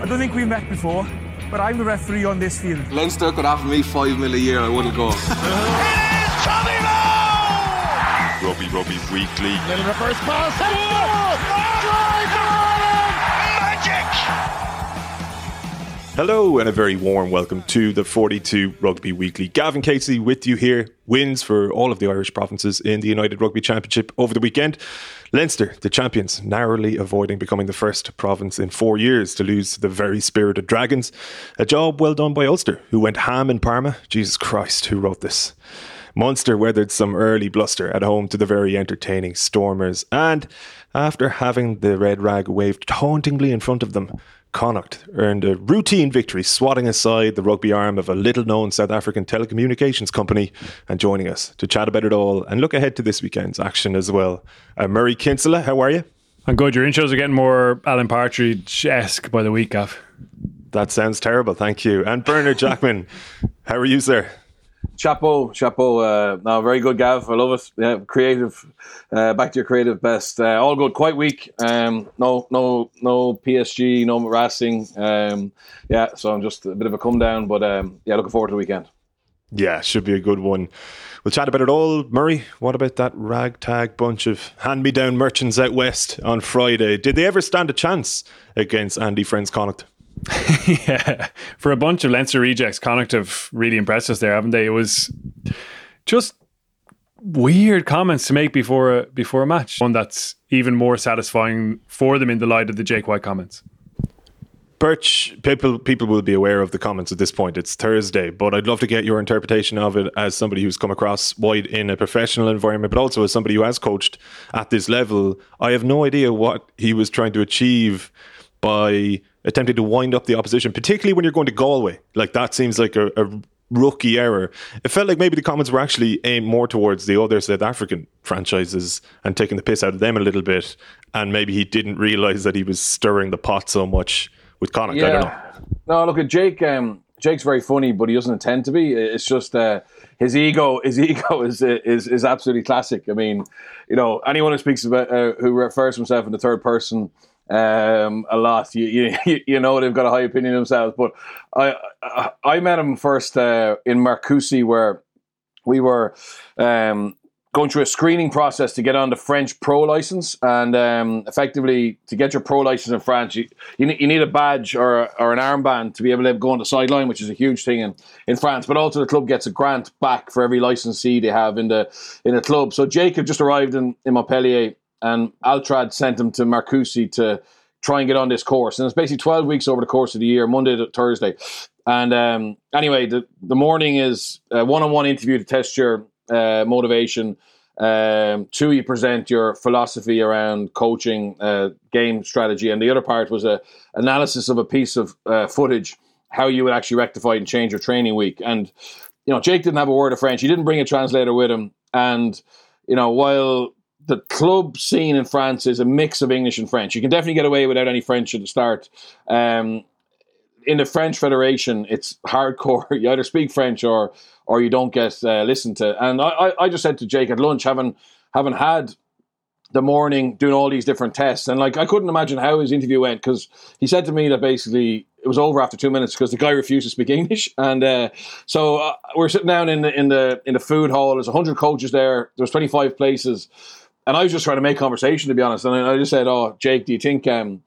I don't think we've met before, but I'm the referee on this field. Leinster could offer me five mil a year, I wouldn't go. it is Tommy Moe! Rugby Rugby Weekly. Little reverse pass. Drive for Ireland! Magic! Hello and a very warm welcome to the 42 Rugby Weekly. Gavin Casey with you here. Wins for all of the Irish provinces in the United Rugby Championship over the weekend. Leinster, the champions, narrowly avoiding becoming the first province in four years to lose to the very spirited Dragons. A job well done by Ulster, who went ham in Parma. Jesus Christ, who wrote this? Munster weathered some early bluster at home to the very entertaining Stormers, and after having the red rag waved tauntingly in front of them, Connacht earned a routine victory, swatting aside the rugby arm of a little known South African telecommunications company and joining us to chat about it all and look ahead to this weekend's action as well. Uh, Murray Kinsella, how are you? I'm good. Your intros are getting more Alan Partridge esque by the week, Gav. That sounds terrible, thank you. And Bernard Jackman, how are you, sir? Chapeau, chapeau. Uh, no, very good, Gav. I love it. Yeah, creative. Uh, back to your creative best. Uh, all good. Quite weak. Um, no, no, no PSG. No racing. Um, yeah, so I'm just a bit of a come down, but um, yeah, looking forward to the weekend. Yeah, should be a good one. We'll chat about it all. Murray, what about that ragtag bunch of hand me down merchants out west on Friday? Did they ever stand a chance against Andy Friend's Connacht? yeah, for a bunch of Leinster rejects, Connacht have really impressed us there, haven't they? It was just weird comments to make before a, before a match. One that's even more satisfying for them in the light of the Jake White comments. Birch, people people will be aware of the comments at this point. It's Thursday, but I'd love to get your interpretation of it as somebody who's come across White in a professional environment, but also as somebody who has coached at this level. I have no idea what he was trying to achieve by attempting to wind up the opposition, particularly when you're going to Galway. Like that seems like a, a rookie error. It felt like maybe the comments were actually aimed more towards the other South African franchises and taking the piss out of them a little bit. And maybe he didn't realize that he was stirring the pot so much with Connacht. Yeah. I don't know. No, look at Jake. Um, Jake's very funny, but he doesn't intend to be. It's just uh, his ego. His ego is is is absolutely classic. I mean, you know, anyone who speaks about uh, who refers to himself in the third person um, a lot. You, you, you know they've got a high opinion themselves. But I I, I met him first uh, in Marcoussis where we were um, going through a screening process to get on the French pro license, and um, effectively to get your pro license in France, you, you, you need a badge or or an armband to be able to go on the sideline, which is a huge thing in, in France. But also the club gets a grant back for every licensee they have in the in the club. So Jacob just arrived in, in Montpellier and Altrad sent him to Marcoussis to try and get on this course. And it's basically 12 weeks over the course of the year, Monday to Thursday. And um, anyway, the, the morning is a one on one interview to test your uh, motivation. Um, two, you present your philosophy around coaching, uh, game strategy, and the other part was a analysis of a piece of uh, footage, how you would actually rectify and change your training week. And you know, Jake didn't have a word of French. He didn't bring a translator with him, and you know, while the club scene in France is a mix of English and French. You can definitely get away without any French at the start. Um, in the French Federation, it's hardcore. You either speak French or or you don't get uh, listened to. And I, I just said to Jake at lunch, having having had the morning doing all these different tests, and like I couldn't imagine how his interview went because he said to me that basically it was over after two minutes because the guy refused to speak English, and uh, so uh, we're sitting down in the in the in the food hall. There's hundred coaches there. There's 25 places and I was just trying to make conversation, to be honest. And I just said, "Oh, Jake, do you think um, do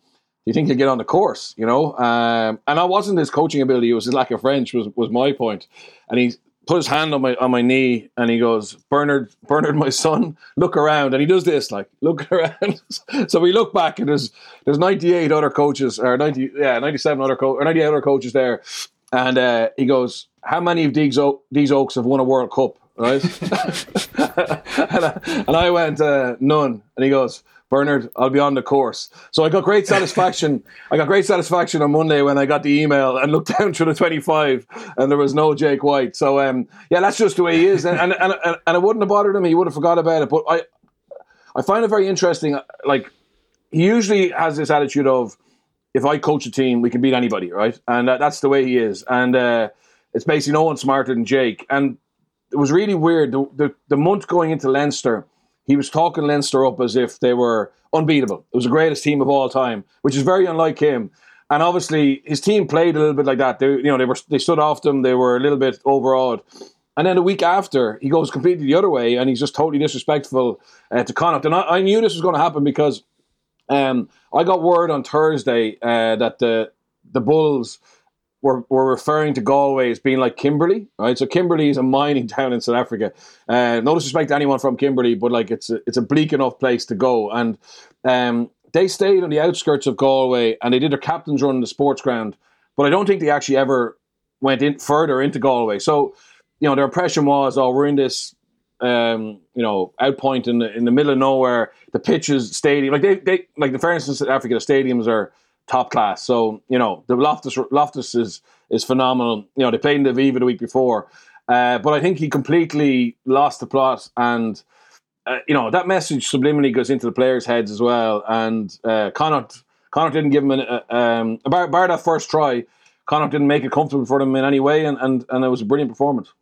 you think he'll get on the course?" You know, um, and I wasn't his coaching ability; it was his lack of French was was my point. And he put his hand on my on my knee and he goes, "Bernard, Bernard, my son, look around." And he does this, like, look around. so we look back, and there's there's 98 other coaches, or 90, yeah, 97 other co- or 98 other coaches there, and uh, he goes, "How many of these o- these Oaks have won a World Cup?" Right? and, I, and, I, went, uh, none. And he goes, Bernard, I'll be on the course. So I got great satisfaction. I got great satisfaction on Monday when I got the email and looked down through the 25 and there was no Jake White. So, um, yeah, that's just the way he is. And, and, and, and it wouldn't have bothered him. He would have forgot about it. But I, I find it very interesting. Like, he usually has this attitude of, if I coach a team, we can beat anybody, right? And uh, that's the way he is. And uh, it's basically no one smarter than Jake. And it was really weird. The, the, the month going into Leinster, he was talking Leinster up as if they were unbeatable. It was the greatest team of all time, which is very unlike him. And obviously, his team played a little bit like that. They, you know, they were they stood off them. They were a little bit overawed. And then the week after, he goes completely the other way, and he's just totally disrespectful uh, to Connacht. And I, I, knew this was going to happen because um, I got word on Thursday uh, that the the Bulls were, were referring to Galway as being like Kimberley, right? So Kimberley is a mining town in South Africa. Uh, no disrespect to anyone from Kimberley, but like it's a, it's a bleak enough place to go. And um, they stayed on the outskirts of Galway and they did their captain's run in the sports ground. But I don't think they actually ever went in further into Galway. So, you know, their impression was, oh, we're in this um, you know, outpoint in the in the middle of nowhere. The pitches, stadium, like they, they like the fairness in South Africa, the stadiums are top class. So you know the Loftus Loftus is is phenomenal. You know they played in the Viva the week before, uh, but I think he completely lost the plot, and uh, you know that message subliminally goes into the players' heads as well. And uh, Connacht Connacht didn't give him an, uh, um, bar, bar that first try. Connacht didn't make it comfortable for them in any way, and, and, and it was a brilliant performance.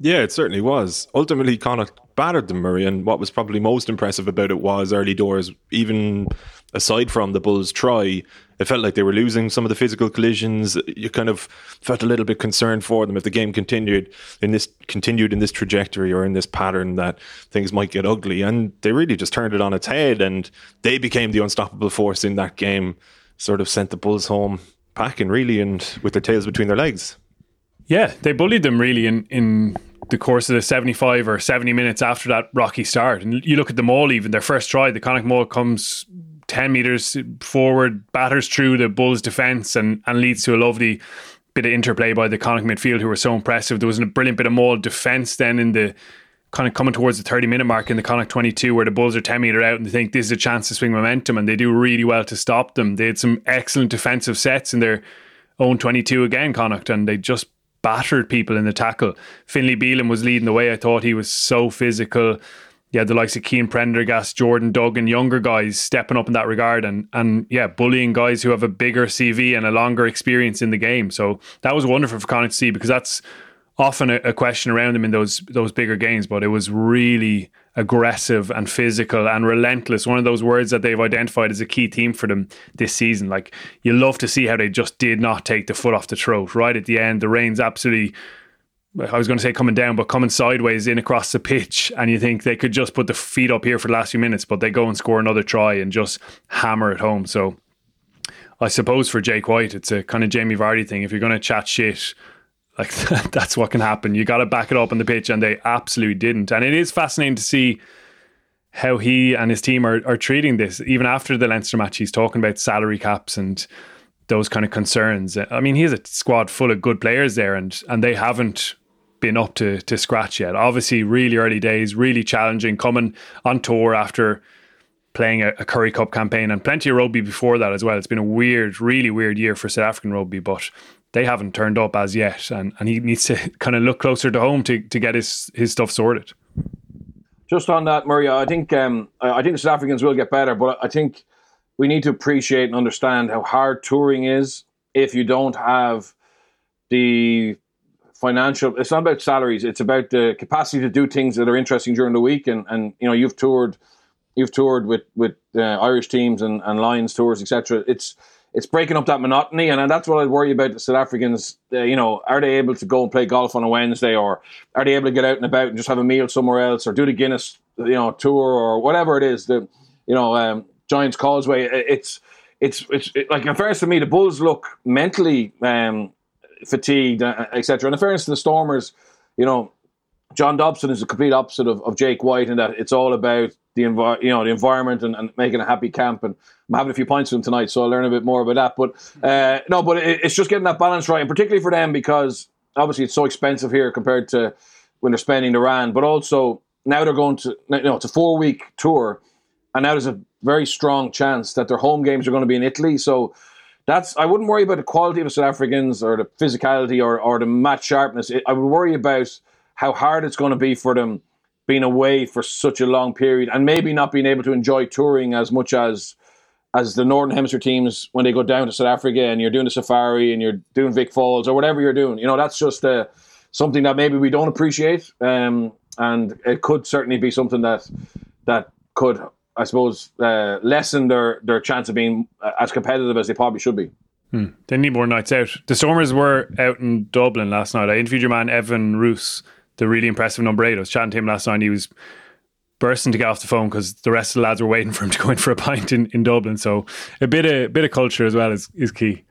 Yeah, it certainly was. Ultimately, Connacht battered them, Murray, and what was probably most impressive about it was early doors, even aside from the Bulls' try, it felt like they were losing some of the physical collisions. You kind of felt a little bit concerned for them if the game continued in this continued in this trajectory or in this pattern that things might get ugly. And they really just turned it on its head, and they became the unstoppable force in that game. Sort of sent the Bulls home packing, really, and with their tails between their legs. Yeah, they bullied them really in in the course of the 75 or 70 minutes after that rocky start. And you look at the maul, even their first try, the Connacht maul comes 10 metres forward, batters through the Bulls' defence and, and leads to a lovely bit of interplay by the Connacht midfield, who were so impressive. There was a brilliant bit of maul defence then in the kind of coming towards the 30 minute mark in the Connacht 22 where the Bulls are 10 metre out and they think this is a chance to swing momentum and they do really well to stop them. They had some excellent defensive sets in their own 22 again, Connacht, and they just battered people in the tackle. Finlay Bealham was leading the way. I thought he was so physical. Yeah, the likes of Cian Prendergast, Jordan Duggan, younger guys stepping up in that regard and and yeah, bullying guys who have a bigger CV and a longer experience in the game. So that was wonderful for Connacht to see because that's often a, a question around them in those those bigger games. But it was really aggressive and physical and relentless. One of those words that they've identified as a key theme for them this season. Like you love to see how they just did not take the foot off the throat. Right at the end, the rain's absolutely. I was going to say coming down, but coming sideways in across the pitch, and you think they could just put the feet up here for the last few minutes, but they go and score another try and just hammer it home. So, I suppose for Jake White, it's a kind of Jamie Vardy thing. If you're going to chat shit like that's what can happen. You got to back it up on the pitch, and they absolutely didn't. And it is fascinating to see how he and his team are, are treating this. Even after the Leinster match, he's talking about salary caps and those kind of concerns. I mean, he has a squad full of good players there, and and they haven't been up to to scratch yet. Obviously, really early days, really challenging. Coming on tour after playing a, a, Currie Cup campaign and plenty of rugby before that as well. It's been a weird, really weird year for South African rugby, but they haven't turned up as yet, and, and he needs to kind of look closer to home to, to get his, his stuff sorted. Just on that, Murray, I think um, I think the South Africans will get better, but I think we need to appreciate and understand how hard touring is if you don't have the financial. It's not about salaries; it's about the capacity to do things that are interesting during the week. And and you know, you've toured, you've toured with with uh, Irish teams and and Lions tours, etc. It's it's breaking up that monotony, and that's what I worry about the South Africans. Uh, you know, are they able to go and play golf on a Wednesday, or are they able to get out and about and just have a meal somewhere else, or do the Guinness, you know, tour, or whatever it is? The you know, um, Giants Causeway. It's it's it's it, like in fairness to me, the Bulls look mentally um, fatigued, uh, etc. And in fairness to the Stormers, you know, John Dobson is the complete opposite of, of Jake White in that it's all about the envi- you know the environment and, and, making a happy camp. And I'm having a few points with him tonight, so I'll learn a bit more about that. But uh, no, but it, it's just getting that balance right, and particularly for them because obviously it's so expensive here compared to when they're spending the rand. But also now they're going to you know it's a four week tour, and now there's a very strong chance that their home games are going to be in Italy. So that's I wouldn't worry about the quality of the South Africans or the physicality or, or the match sharpness. I would worry about how hard it's going to be for them being away for such a long period and maybe not being able to enjoy touring as much as as the Northern Hemisphere teams when they go down to South Africa and you're doing the safari and you're doing Vic Falls or whatever you're doing. You know, that's just uh, something that maybe we don't appreciate, um, and it could certainly be something that that could, I suppose, uh, lessen their their chance of being uh, as competitive as they probably should be. Hmm. They need more nights out. The Stormers were out in Dublin last night. I interviewed your man Evan Roos, the really impressive number eight. I was chatting to him last night. he was bursting to get off the phone because the rest of the lads were waiting for him to go in for a pint in, in Dublin. So a bit of bit of culture as well is, is key.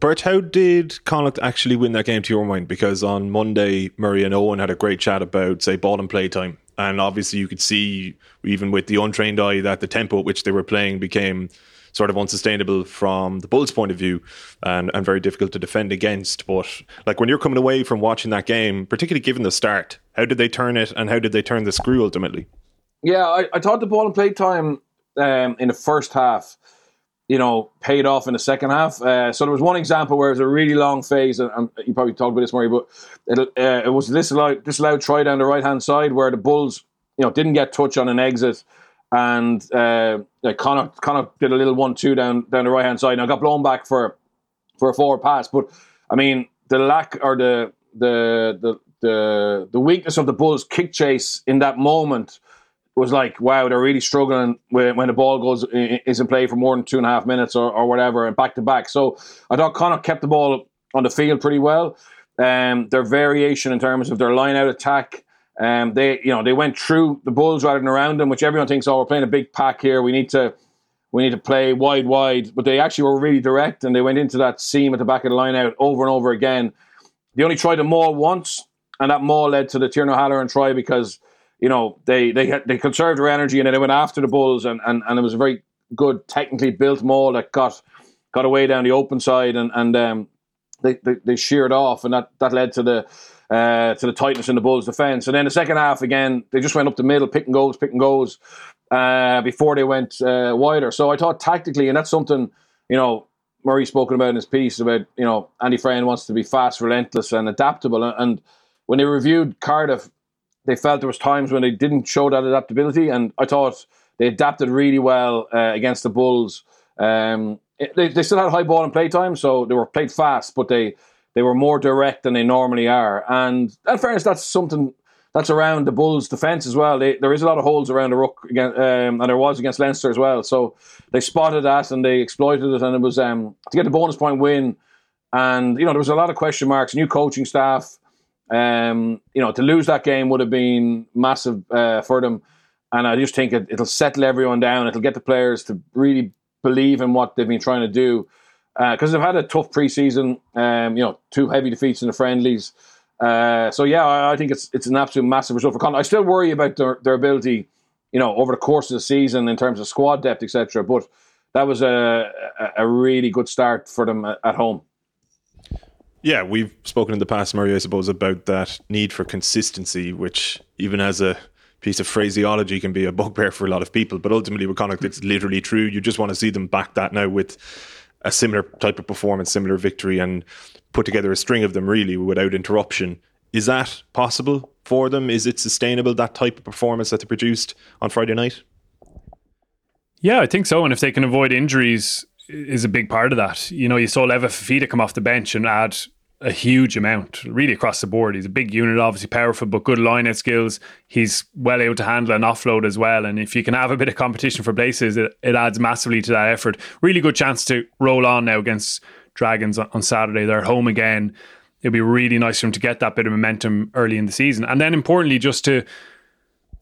Bert, how did Connacht actually win that game to your mind? Because on Monday, Murray and Owen had a great chat about, say, ball and play time. And obviously, you could see, even with the untrained eye, that the tempo at which they were playing became sort of unsustainable from the Bulls' point of view and, and very difficult to defend against. But like when you're coming away from watching that game, particularly given the start, how did they turn it and how did they turn the screw ultimately? Yeah, I, I thought the ball and play time um, in the first half you know, paid off in the second half. Uh, so there was one example where it was a really long phase, and, and you probably talked about this, Murray, but it, uh, it was this loud, this loud try down the right hand side where the Bulls, you know, didn't get touch on an exit, and uh, like Connor, Connor did a little one-two down down the right hand side, and I got blown back for for a forward pass. But I mean, the lack or the the the the, the weakness of the Bulls' kick chase in that moment was like, wow, they're really struggling when, when the ball goes is in play for more than two and a half minutes or, or whatever, and back to back. So I thought Connacht kept the ball on the field pretty well. Um, their variation in terms of their line out attack, um, they you know they went through the Bulls rather than around them, which everyone thinks, oh, we're playing a big pack here. We need to we need to play wide, wide. But they actually were really direct, and they went into that seam at the back of the line out over and over again. They only tried a maul once, and that maul led to the Tiernan O'Halloran try because you know, they they had, they conserved their energy and then they went after the Bulls and, and, and it was a very good technically built maul that got got away down the open side and and um, they, they, they sheared off and that, that led to the uh, to the tightness in the Bulls' defense. And then the second half again, they just went up the middle, picking goals, picking goals uh, before they went uh, wider. So I thought tactically, and that's something you know Murray spoken about in his piece about you know Andy Friend wants to be fast, relentless, and adaptable. And when they reviewed Cardiff they felt there was times when they didn't show that adaptability, and I thought they adapted really well uh, against the Bulls. Um, they, they still had high ball and play time, so they were played fast, but they they were more direct than they normally are. And in fairness, that's something that's around the Bulls' defence as well. They, there is a lot of holes around the again, um, and there was against Leinster as well. So they spotted that and they exploited it, and it was um, to get the bonus point win. And you know there was a lot of question marks, new coaching staff. Um, you know, to lose that game would have been massive uh, for them. And I just think it, it'll settle everyone down. It'll get the players to really believe in what they've been trying to do. Because uh, they've had a tough preseason, um, you know, two heavy defeats in the friendlies. Uh, so yeah, I, I, think it's it's an absolute massive result for Connacht. I still worry about their, their ability, you know, over the course of the season in terms of squad depth, etc. But that was a, a really good start for them at home. Yeah, we've spoken in the past, Murray, I suppose, about that need for consistency, which even as a piece of phraseology can be a bugbear for a lot of people. But ultimately, with Connacht, it's literally true. You just want to see them back that now with a similar type of performance, similar victory, and put together a string of them really without interruption. Is that possible for them? Is it sustainable, that type of performance that they produced on Friday night? Yeah, I think so. And if they can avoid injuries, is a big part of that. You know, you saw Leva Fifita come off the bench and add a huge amount, really across the board. He's a big unit, obviously powerful, but good line out skills. He's well able to handle an offload as well. And if you can have a bit of competition for places, it, it adds massively to that effort. Really good chance to roll on now against Dragons on Saturday. They're home again. It'd be really nice for him to get that bit of momentum early in the season. And then importantly, just to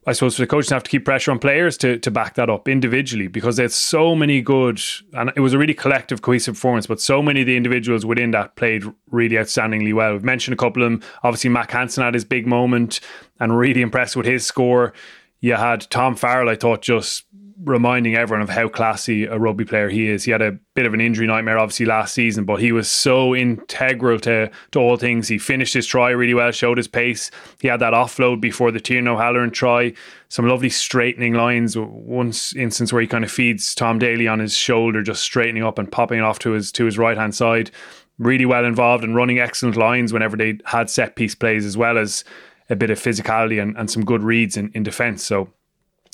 I suppose for the coaches to have to keep pressure on players to to back that up individually because there's so many good and it was a really collective cohesive performance but so many of the individuals within that played really outstandingly well. We've mentioned a couple of them. Obviously Mack Hansen had his big moment and really impressed with his score. You had Tom Farrell I thought just reminding everyone of how classy a rugby player he is. He had a bit of an injury nightmare, obviously, last season, but he was so integral to, to all things. He finished his try really well, showed his pace. He had that offload before the Tiernan O'Halloran try. Some lovely straightening lines. One instance where he kind of feeds Tom Daly on his shoulder, just straightening up and popping it off to his to his right hand side. Really well involved and running excellent lines whenever they had set piece plays, as well as a bit of physicality and, and some good reads in, in defence. So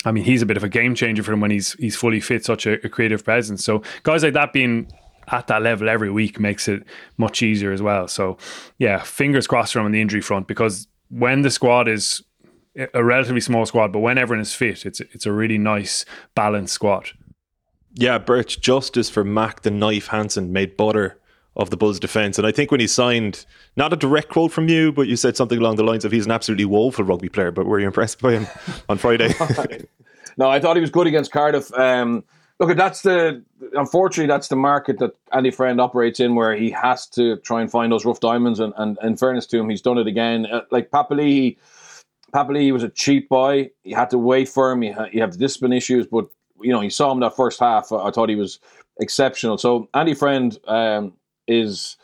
I mean, he's a bit of a game changer for him when he's he's fully fit, such a, a creative presence. So guys like that being at that level every week makes it much easier as well. So yeah, fingers crossed for him on the injury front because when the squad is a relatively small squad, but when everyone is fit, it's it's a really nice balanced squad. Yeah, Birch, justice for Mac the Knife Hansen made butter of the Bulls defence. And I think when he signed, not a direct quote from you, but you said something along the lines of he's an absolutely woeful rugby player, but were you impressed by him on Friday? no, I thought he was good against Cardiff. Um, look, that's the unfortunately that's the market that Andy Friend operates in, where he has to try and find those rough diamonds. And, and in fairness to him, he's done it again. Uh, like Papali, Papali'i was a cheap boy. You had to wait for him. You, ha- have the discipline issues, but you know, you saw him that first half. I, I thought he was exceptional. So Andy Friend um, is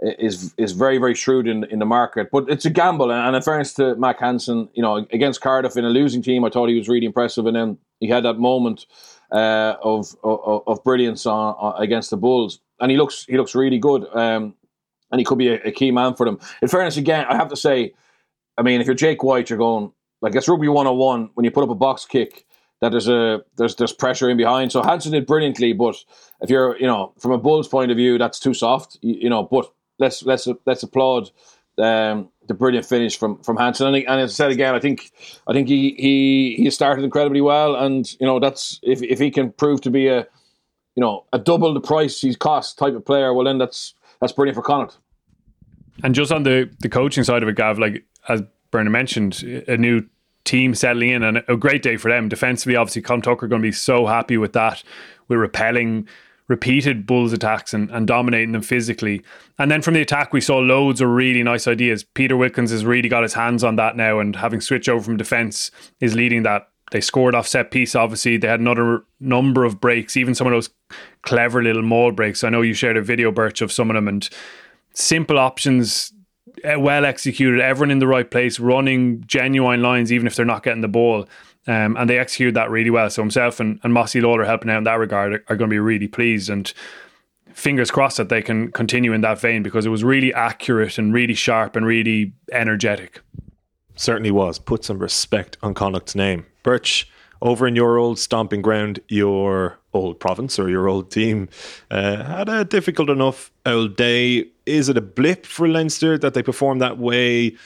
is is very very shrewd in in the market, but it's a gamble. And in fairness to Mack Hansen, you know, against Cardiff in a losing team, I thought he was really impressive. And then he had that moment uh, of, of, of brilliance on, on, against the Bulls, and he looks he looks really good. Um, and he could be a, a, key man for them. In fairness, again, I have to say, I mean, if you're Jake White, you're going like it's rugby 101 when you put up a box kick that there's a there's there's pressure in behind. So Hansen did brilliantly, but if you're you know from a Bulls point of view, that's too soft. You, you know, but let's let's let's applaud um, the brilliant finish from from Hansen. And, and, as I said again, I think I think he he he started incredibly well, and you know that's if if he can prove to be a you know a double the price he's cost type of player, well then that's that's brilliant for Connacht. And just on the the coaching side of it, Gav, like as Bernard mentioned, a new team settling in and a great day for them. Defensively, obviously, Con Tucker going to be so happy with that. We're repelling repeated Bulls attacks and, and dominating them physically. And then from the attack, we saw loads of really nice ideas. Peter Wilkins has really got his hands on that now, and having switched over from defence is leading that. They scored off set piece, obviously. They had another number of breaks, even some of those clever little maul breaks. I know you shared a video, Birch, of some of them, and simple options well executed, everyone in the right place, running genuine lines, even if they're not getting the ball. Um, and they executed that really well. So himself and, and Mossy Lawler helping out in that regard are, are going to be really pleased. And fingers crossed that they can continue in that vein because it was really accurate and really sharp and really energetic. Certainly was. Put some respect on Connacht's name. Birch, over in your old stomping ground, your old province or your old team uh, had a difficult enough old day. Is it a blip for Leinster that they perform that way,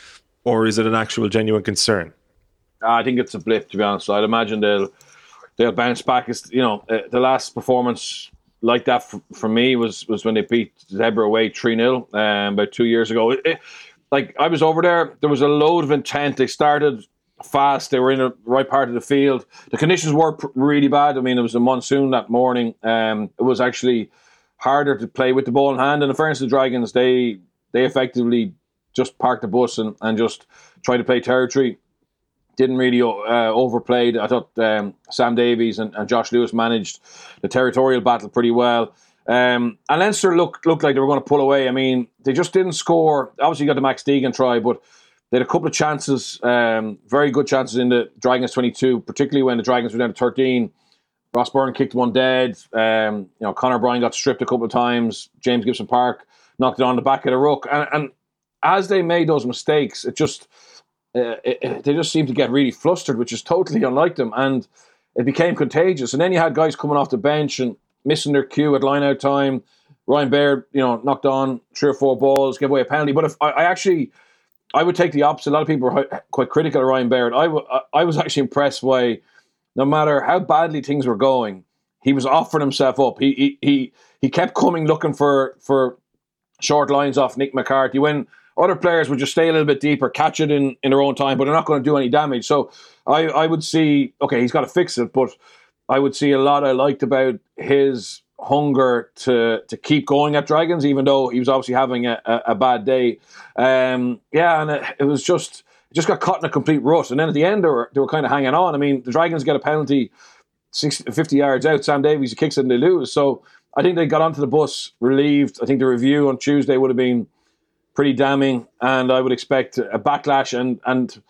or is it an actual genuine concern? I think it's a blip, to be honest. I'd imagine they'll they'll bounce back. It's, you know, uh, the last performance like that for, for, me was was when they beat Zebre away 3 0 um, about two years ago. It, it, like, I was over there, there was a load of intent. They started fast. They were in the right part of the field. The conditions were pr- really bad. I mean, it was a monsoon that morning. Um, it was actually harder to play with the ball in hand. And in fairness to the Dragons, they they effectively just parked the bus and, and just tried to play territory. Didn't really uh, overplayed. I thought um, Sam Davies and, and, Josh Lewis managed the territorial battle pretty well. Um, and Leinster looked looked like they were going to pull away. I mean, they just didn't score. Obviously, got the Max Deegan try, but they had a couple of chances, um, very good chances in the Dragons 22, particularly when the Dragons were down to 13. Ross Byrne kicked one dead. Um, you know, Conor Bryan got stripped a couple of times. Jamison Gibson-Park knocked it on the back of the ruck. And, and as they made those mistakes, it just uh, it, it, they just seemed to get really flustered, which is totally unlike them. And it became contagious. And then you had guys coming off the bench and missing their cue at line out time. Ryan Baird, you know, knocked on three or four balls, gave away a penalty. But if I, I actually I would take the opposite. A lot of people are quite critical of Ryan Baird. I, w- I was actually impressed by no matter how badly things were going, he was offering himself up. He he he, he kept coming looking for for short lines off Nick McCarthy when other players would just stay a little bit deeper, catch it in, in their own time, but they're not going to do any damage. So I, I would see, okay, he's got to fix it, but I would see a lot I liked about his hunger to to keep going at Dragons, even though he was obviously having a, a, a bad day. Um, yeah, and it, it, was just just got caught in a complete rut. And then at the end, they were, they were kind of hanging on. I mean, the Dragons get a penalty 60, 50 yards out. Sam Davies kicks it and they lose. So I think they got onto the bus relieved. I think the review on Tuesday would have been pretty damning, and I would expect a backlash and and.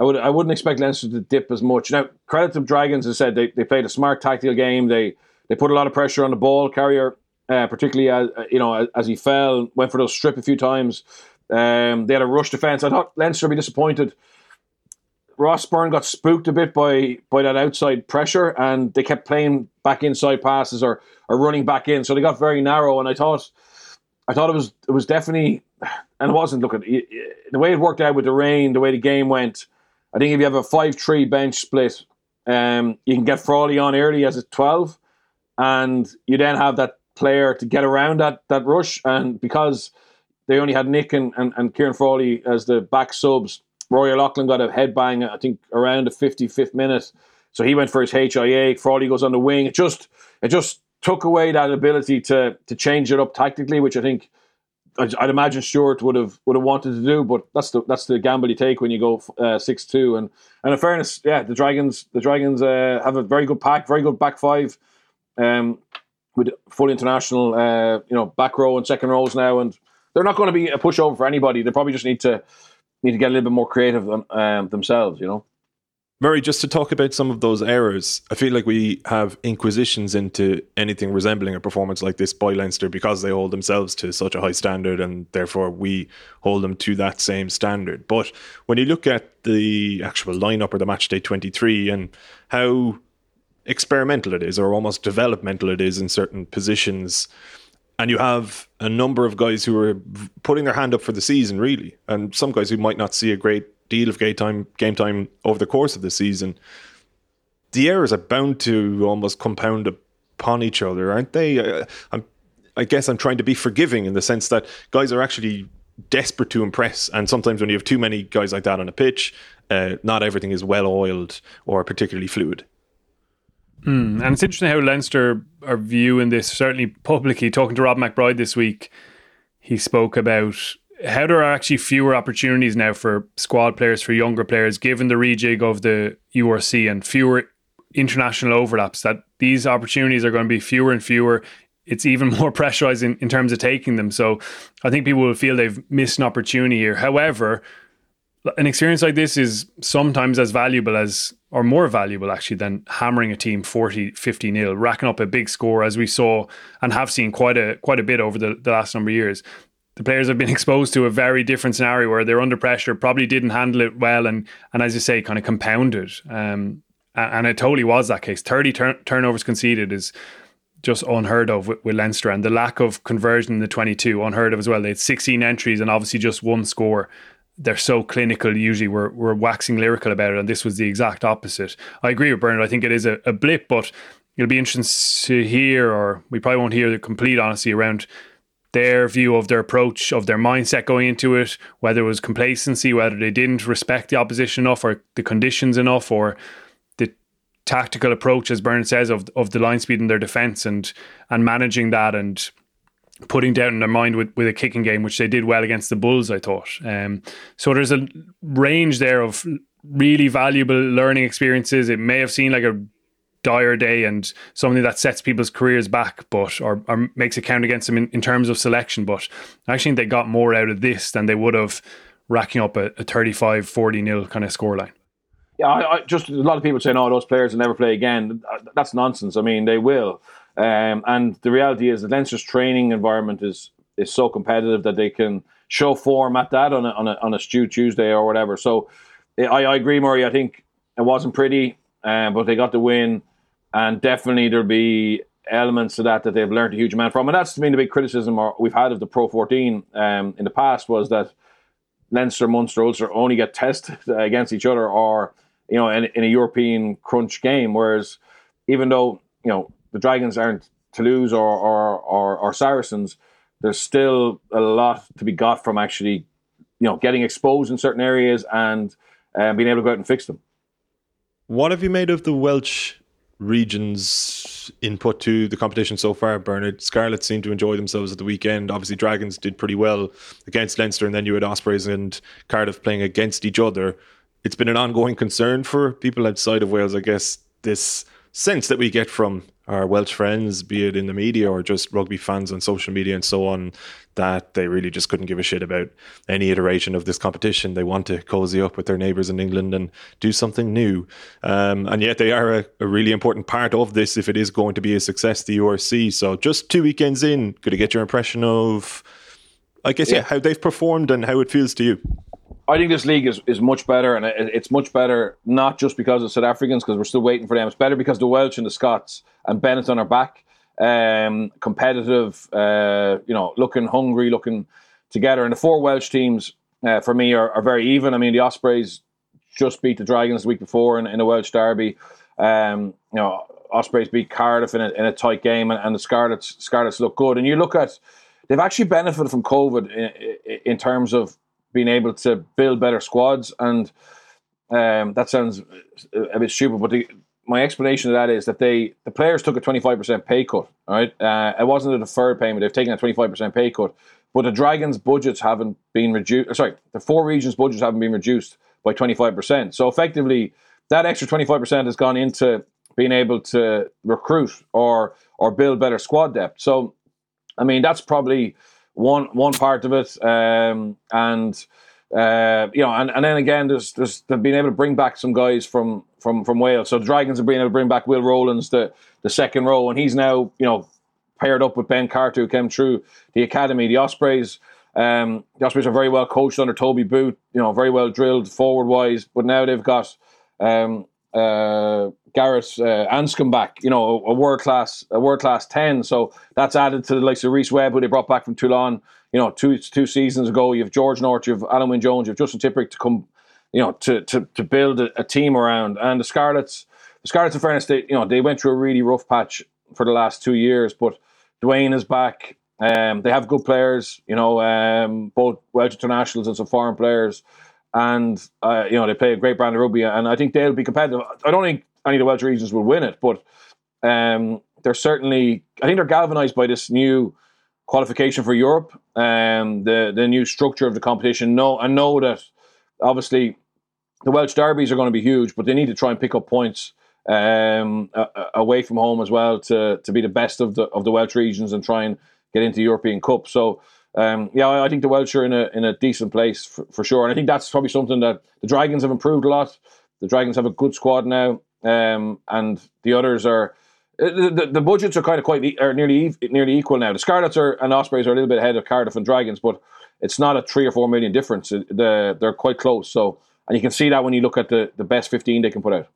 I would I wouldn't expect Leinster to dip as much. Now, credit to Dragons, as I said, they, they played a smart tactical game. They they put a lot of pressure on the ball carrier, uh, particularly as you know as, as, he fell, went for those strip a few times. Um, they had a rush defence. I thought Leinster would be disappointed. Ross Byrne got spooked a bit by by that outside pressure, and they kept playing back inside passes or or running back in, so they got very narrow. And I thought, I thought it was it was definitely, and it wasn't. Look at the way it worked out with the rain, the way the game went. I think if you have a five-three bench split, um, you can get Frawley on early as a twelve, and you then have that player to get around that that rush, and because they only had Nick and, and, and Ciarán Frawley as the back subs, Rory Loughlin got a headbang, I think, around the 55th minute. So he went for his HIA. Frawley goes on the wing. It just it just took away that ability to to change it up tactically, which I think I'd imagine Stuart would have would have wanted to do, but that's the that's the gamble you take when you go uh, six uh, two. And and in fairness, yeah, the Dragons the Dragons uh, have a very good pack, very good back five, um, with full international, uh, you know, back row and second rows now, and they're not going to be a pushover for anybody. They probably just need to need to get a little bit more creative um, themselves, you know. Murray, just to talk about some of those errors, I feel like we have inquisitions into anything resembling a performance like this by Leinster because they hold themselves to such a high standard and therefore we hold them to that same standard. But when you look at the actual lineup or the match day 23 and how experimental it is or almost developmental it is in certain positions, and you have a number of guys who are putting their hand up for the season, really, and some guys who might not see a great deal of game time, game time over the course of the season, the errors are bound to almost compound upon each other, aren't they? I guess I'm trying to be forgiving in the sense that guys are actually desperate to impress, and sometimes when you have too many guys like that on a pitch, uh, not everything is well oiled or particularly fluid. Mm, and it's interesting how Leinster are viewing this. Certainly publicly, talking to Rob McBryde this week, he spoke about how there are actually fewer opportunities now for squad players, for younger players, given the rejig of the URC and fewer international overlaps, that these opportunities are going to be fewer and fewer. It's even more pressurized in, in terms of taking them. So I think people will feel they've missed an opportunity here. However, an experience like this is sometimes as valuable as or more valuable actually than hammering a team 40 50 nil racking up a big score as we saw and have seen quite a quite a bit over the, the last number of years the players have been exposed to a very different scenario where they're under pressure, probably didn't handle it well, and and as you say, kind of compounded. Um, and it totally was that case. Thirty turn- turnovers conceded is just unheard of with, with, Leinster, and the lack of conversion in the twenty-two unheard of as well. They had sixteen entries and obviously just one score. They're so clinical. Usually, we're we're waxing lyrical about it, and this was the exact opposite. I agree with Bernard. I think it is a, a blip, but it'll be interesting to hear, or we probably won't hear the complete honesty around their view of their approach, of their mindset going into it, whether it was complacency, whether they didn't respect the opposition enough or the conditions enough, or the tactical approach, as Byrne says, of of the line speed in their defence and and managing that and putting down in their mind with, with a kicking game, which they did well against the Bulls, I thought. Um, so there's a range there of really valuable learning experiences. It may have seemed like a dire day and something that sets people's careers back, but or, or makes it count against them in, in terms of selection. But I actually think they got more out of this than they would have racking up a, a 35 40 nil kind of scoreline. Yeah, I, I, just a lot of people saying, "Oh, those players will never play again." That's nonsense. I mean, they will, um, and the reality is that Leinster's training environment is is so competitive that they can show form at that on a on a, on a Stew Tuesday or whatever. So, I, I agree, Murray. I think it wasn't pretty, um, but they got the win and definitely there'll be elements to that that they've learned a huge amount from. And that's been the big criticism we've had of the Pro 14 um, in the past was that Leinster, Munster, Ulster only get tested against each other or, you know, in, in a European crunch game. Whereas even though, you know, the Dragons aren't Toulouse or, or, or, or Saracens, there's still a lot to be got from actually, you know, getting exposed in certain areas and uh, being able to go out and fix them. What have you made of the Welsh region's input to the competition so far, Bernard. Scarlets seem to enjoy themselves at the weekend. Obviously, Dragons did pretty well against Leinster, and then you had Ospreys and Cardiff playing against each other. It's been an ongoing concern for people outside of Wales, I guess, this sense that we get from our Welsh friends, be it in the media or just rugby fans on social media and so on, that they really just couldn't give a shit about any iteration of this competition. They want to cozy up with their neighbours in England and do something new. Um, and yet they are a, a, really important part of this if it is going to be a success, the URC. So just two weekends in, could you get your impression of, I guess, yeah, yeah how they've performed and how it feels to you? I think this league is, is much better, and it's much better not just because of South Africans, because we're still waiting for them. It's better because the Welsh and the Scots and Benetton our back, um, competitive, uh, you know, looking hungry, looking together. And the four Welsh teams, uh, for me, are, are, very even. I mean, the Ospreys just beat the Dragons the week before in, in a Welsh derby. Um, you know, Ospreys beat Cardiff in a, in a tight game, and, and the Scarlets Scarlets look good. And you look at they've actually benefited from COVID in, in terms of being able to build better squads. And um, that sounds a bit stupid, but the, my explanation of that is that they the players took a twenty five percent pay cut. Right, uh, it wasn't a deferred payment; they've taken a twenty five percent pay cut. But the Dragons' budgets haven't been reduced. Sorry, the four regions' budgets haven't been reduced by twenty five percent. So effectively, that extra twenty five percent has gone into being able to recruit or or build better squad depth. So, I mean, that's probably one one part of it. Um, and uh, you know, and, and then again, there's there's they've been able to bring back some guys from from from Wales. So the Dragons have been able to bring back Will Rowlands, the the second row, and he's now you know paired up with Ben Carter, who came through the academy. The Ospreys, um, the Ospreys are very well coached under Toby Booth, You know, very well drilled forward wise. But now they've got um, uh, Gareth uh, Anscombe back. You know, a, world class a world class ten. So that's added to the likes of Rhys Webb, who they brought back from Toulon you know, two two seasons ago, you have George North, you have Alun Wyn Jones, you have Justin Tipuric to come, you know, to to, to build a, a, team around. And the Scarlets, the Scarlets, in fairness, they you know they went through a really rough patch for the last two years, but Dwayne is back. Um, they have good players, you know, um, both Welsh internationals and some foreign players, and uh, you know they play a great brand of rugby, and I think they'll be competitive. I don't think any of the Welsh regions will win it, but um, they're certainly. I think they're galvanised by this new qualification for Europe, um, the the new structure of the competition. No, I know that obviously the Welsh derbies are going to be huge, but they need to try and pick up points um, away from home as well to to be the best of the of the Welsh regions and try and get into the European Cup. So. Um, yeah, I think the Welsh are in a in a decent place for, for, sure, and I think that's probably something that the Dragons have improved a lot. The Dragons have a good squad now, um, and the others are uh, the, the, budgets are kind of quite are nearly nearly equal now. The Scarlets are and Ospreys are a little bit ahead of Cardiff and Dragons, but it's not a three or four million difference. The, they're quite close. So, and you can see that when you look at the, the best fifteen they can put out.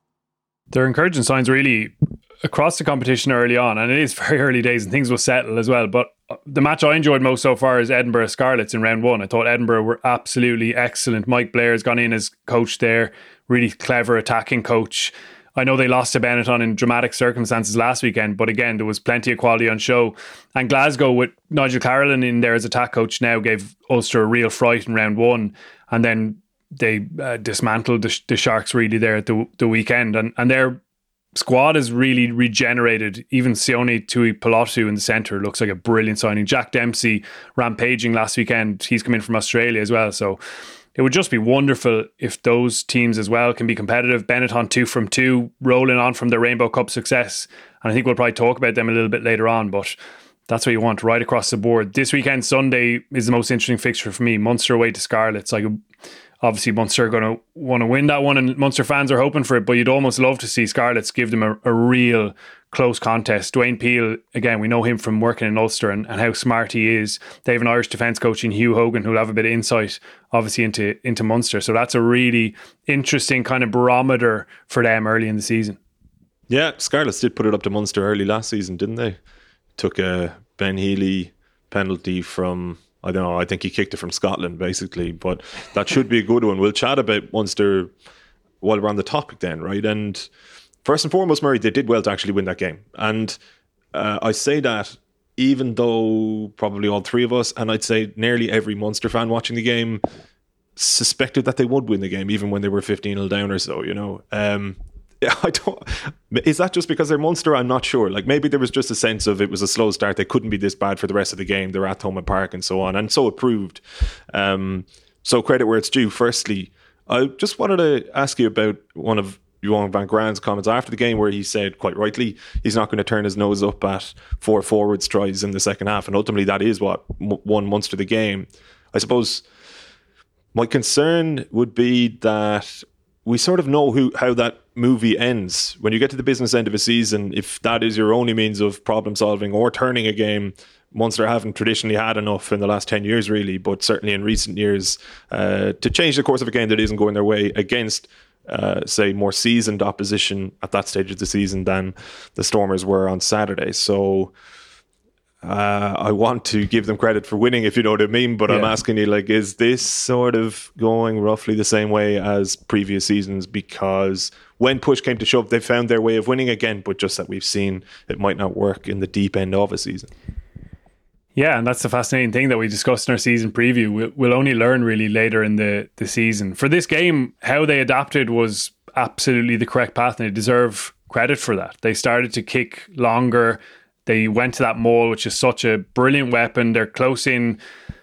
They're encouraging signs really across the competition early on, and it is very early days, and things will settle as well. But the match I enjoyed most so far is Edinburgh Scarlets in round one. I thought Edinburgh were absolutely excellent. Mike Blair has gone in as coach there, really clever attacking coach. I know they lost to Benetton in dramatic circumstances last weekend, but again, there was plenty of quality on show. And Glasgow, with Nigel Carolan in there as attack coach, now gave Ulster a real fright in round one. And then they uh, dismantled the, the, Sharks really there at the, the weekend. And, and their squad is really regenerated. Even Sione Tuipulotu in the centre looks like a brilliant signing. Jack Dempsey rampaging last weekend. He's come in from Australia as well. So it would just be wonderful if those teams as well can be competitive. Benetton two from two, rolling on from their Rainbow Cup success, and I think we'll probably talk about them a little bit later on. But that's what you want right across the board. This weekend, Sunday is the most interesting fixture for me. Munster away to Scarlets. Like obviously Munster are going to want to win that one, and Munster fans are hoping for it. But you'd almost love to see Scarlets give them a, a real close contest. Dwayne Peel, again, we know him from working in Ulster and, and how smart he is. They have an Irish defence coach in Hugh Hogan who'll have a bit of insight, obviously, into into Munster. So that's a really interesting kind of barometer for them early in the season. Yeah, Scarlets did put it up to Munster early last season, didn't they? Took a Ben Healy penalty from I don't know. I think he kicked it from Scotland, basically. But that should be a good one. We'll chat about once they're while we're on the topic, then, right? And first and foremost, Murray, they did well to actually win that game. And uh, I say that even though probably all three of us, and I'd say nearly every Munster fan watching the game, suspected that they would win the game, even when they were 15 0 down or so, you know. Um, I don't. Is that just because they're Munster? I'm not sure. Like maybe there was just a sense of it was a slow start. They couldn't be this bad for the rest of the game. They're at Thomond Park and so on, and so it proved. Um, so credit where it's due. Firstly, I just wanted to ask you about one of Johan van Graan's comments after the game, where he said quite rightly he's not going to turn his nose up at four forwards tries in the second half, and ultimately that is what won Munster the game. I suppose my concern would be that we sort of know who how that movie ends. When you get to the business end of a season, if that is your only means of problem solving or turning a game, Munster haven't traditionally had enough in the last 10 years, really, but certainly in recent years, uh, to change the course of a game that isn't going their way against, uh, say, more seasoned opposition at that stage of the season than the Stormers were on Saturday. So uh, I want to give them credit for winning, if you know what I mean. But yeah. I'm asking you, like, is this sort of going roughly the same way as previous seasons? Because when push came to shove, they found their way of winning again, but just that we've seen it might not work in the deep end of a season. Yeah, and that's the fascinating thing that we discussed in our season preview. We'll, we'll only learn really later in the, the season. For this game, how they adapted was absolutely the correct path, and they deserve credit for that. They started to kick longer. They went to that maul, which is such a brilliant weapon. They're close in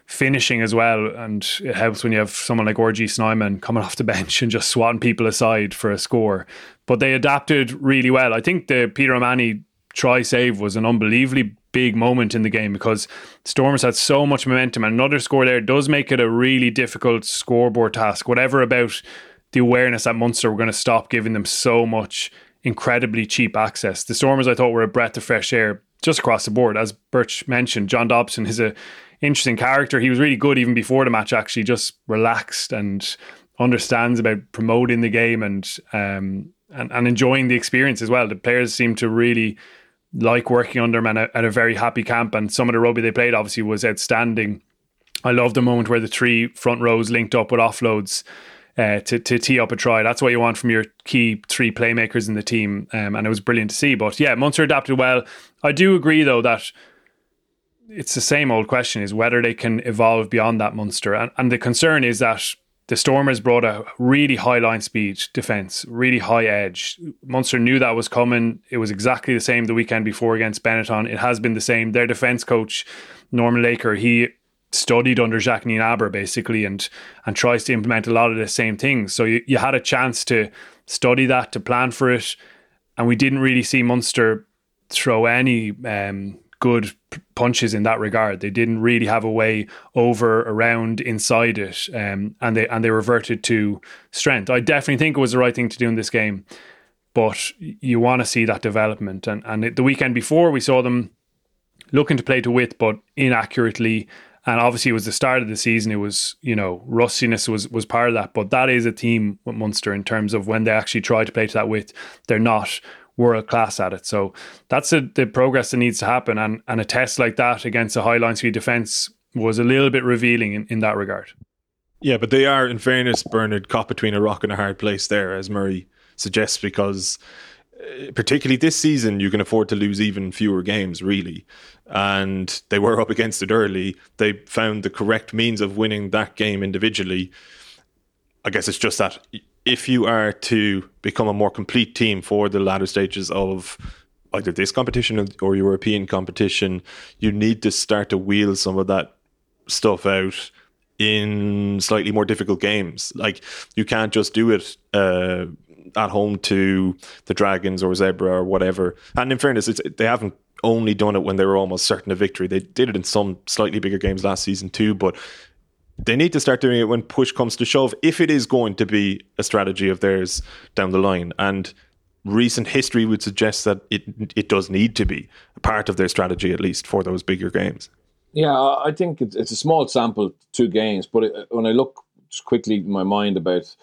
finishing as well, and it helps when you have someone like RG Snyman coming off the bench and just swatting people aside for a score. But they adapted really well. I think the Peter O'Mahony try save was an unbelievably big moment in the game because Stormers had so much momentum and another score there does make it a really difficult scoreboard task. Whatever about the awareness that Munster were going to stop giving them so much incredibly cheap access. The Stormers I thought were a breath of fresh air just across the board. As Birch mentioned, John Dobson is a interesting character. He was really good even before the match, actually, just relaxed and understands about promoting the game and um, and, and enjoying the experience as well. The players seem to really like working under him and at a very happy camp. And some of the rugby they played obviously was outstanding. I love the moment where the three front rows linked up with offloads. Uh, to, to tee up a try. That's what you want from your key three playmakers in the team. Um, and it was brilliant to see. But yeah, Munster adapted well. I do agree, though, that it's the same old question is whether they can evolve beyond that Munster. And, and the concern is that the Stormers brought a really high line speed defence, really high edge. Munster knew that was coming. It was exactly the same the weekend before against Benetton. It has been the same. Their defence coach, Norman Laker, he studied under Jacques Nienaber basically and and tries to implement a lot of the same things. So you, you had a chance to study that, to plan for it. And we didn't really see Munster throw any um, good punches in that regard. They didn't really have a way over, around, inside it, um, and they and they reverted to strength. I definitely think it was the right thing to do in this game, but you want to see that development. And and the weekend before, we saw them looking to play to width, but inaccurately. And obviously, it was the start of the season. It was, you know, rustiness was was part of that. But that is a team with Munster in terms of when they actually try to play to that width, they're not world class at it. So that's a, the progress that needs to happen. And, and a test like that against a high line speed defence was a little bit revealing in, in that regard. Yeah, but they are, in fairness, Bernard, caught between a rock and a hard place there, as Murray suggests, because particularly this season, you can afford to lose even fewer games, really. And they were up against it early. They found the correct means of winning that game individually. I guess it's just that if you are to become a more complete team for the latter stages of either this competition or European competition, you need to start to wheel some of that stuff out in slightly more difficult games. Like you can't just do it uh, at home to the Dragons or Zebre or whatever. And in fairness, they haven't only done it when they were almost certain of victory. They did it in some slightly bigger games last season too, but they need to start doing it when push comes to shove if it is going to be a strategy of theirs down the line and recent history would suggest that it it does need to be a part of their strategy at least for those bigger games yeah i think it's, a small sample two games but when i look quickly in my mind about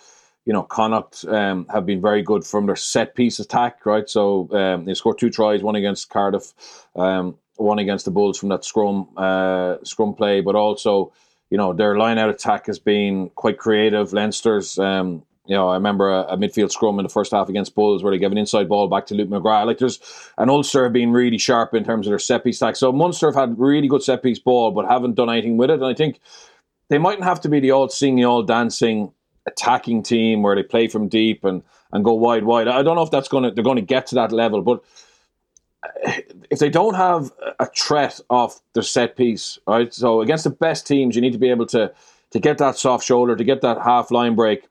you know connacht um, have been very good from their set piece attack right so um, they scored two tries one against cardiff um, one against the bulls from that scrum uh, scrum play but also you know, their line out attack has been quite creative. Leinster's, um, you know, I remember a, a, midfield scrum in the first half against Bulls where they gave an inside ball back to Luke McGrath. Like there's an Ulster have been really sharp in terms of their set piece attack. So Munster have had really good set piece ball, but haven't done anything with it. And I think they mightn't have to be the all singing, all dancing attacking team where they play from deep and, and go wide, wide. I don't know if that's gonna they're going to get to that level, but if they don't have a threat off their set piece, right? So against the best teams, you need to be able to to get that soft shoulder, to get that half line break,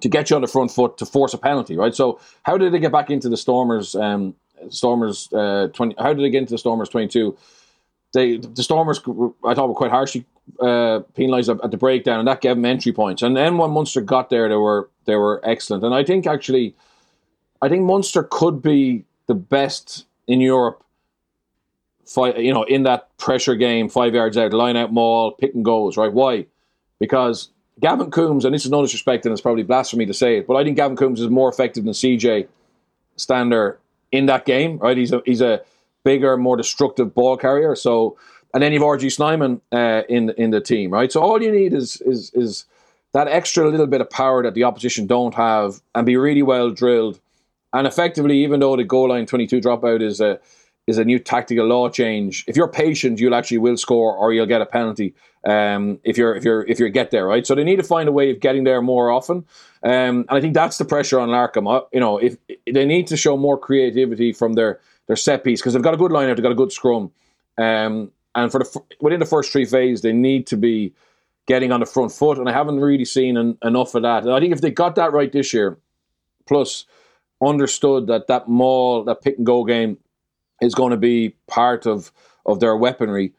to get you on the front foot, to force a penalty, right? So how did they get back into the Stormers? Um, Stormers uh, twenty. How did they get into the Stormers twenty two? They the Stormers I thought were quite harshly uh, penalised at the breakdown, and that gave them entry points. And then when Munster got there, they were they were excellent. And I think actually, I think Munster could be the best in Europe, five, you know, in that pressure game, five yards out, line out maul, pick and goes, right? Why? Because Gavin Coombs, and this is no disrespect, and it's probably blasphemy to say it, but I think Gavin Coombs is more effective than CJ Stander in that game, right? He's a he's a bigger, more destructive ball carrier. So, and then you've RG Snyman uh, in in the team, right? So all you need is is is that extra little bit of power that the opposition don't have, and be really well drilled. And effectively, even though the goal line twenty two dropout is a is a new tactical law change. If you're patient, you'll actually will score or you'll get a penalty. Um, if you're if you're if you get there, right? So they need to find a way of getting there more often. Um, and I think that's the pressure on Larkham. Uh, you know, if, they need to show more creativity from their their set piece because they've got a good lineup, they've got a good scrum. Um, and for the within the first three phases, they need to be getting on the front foot, and I haven't really seen an, enough of that. And I think if they got that right this year, plus understood that that maul, that pick and go game is going to be part of of their weaponry.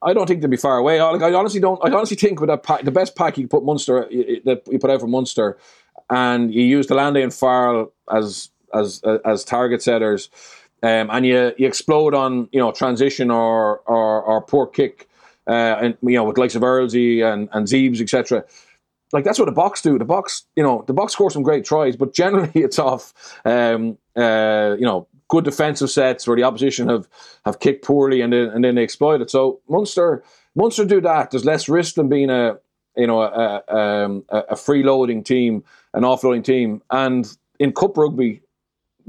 I don't think they'll be far away. I, like, I honestly don't. I honestly think with that pack, the best pack you put Munster that you put out for Munster, and you use de Allende and Farrell as as uh, as target setters, um, and you you explode on you know transition or or, or poor kick, uh, and you know with likes of Earlsey and and Zeebs etc. Like that's what the Boks do. The Boks, you know, the Boks score some great tries, but generally it's off, um, uh, you know, good defensive sets where the opposition have have kicked poorly and then and then they exploit it. So Munster Munster do that. There's less risk than being a you know a, a, um, a freeloading team, an offloading team, and in cup rugby,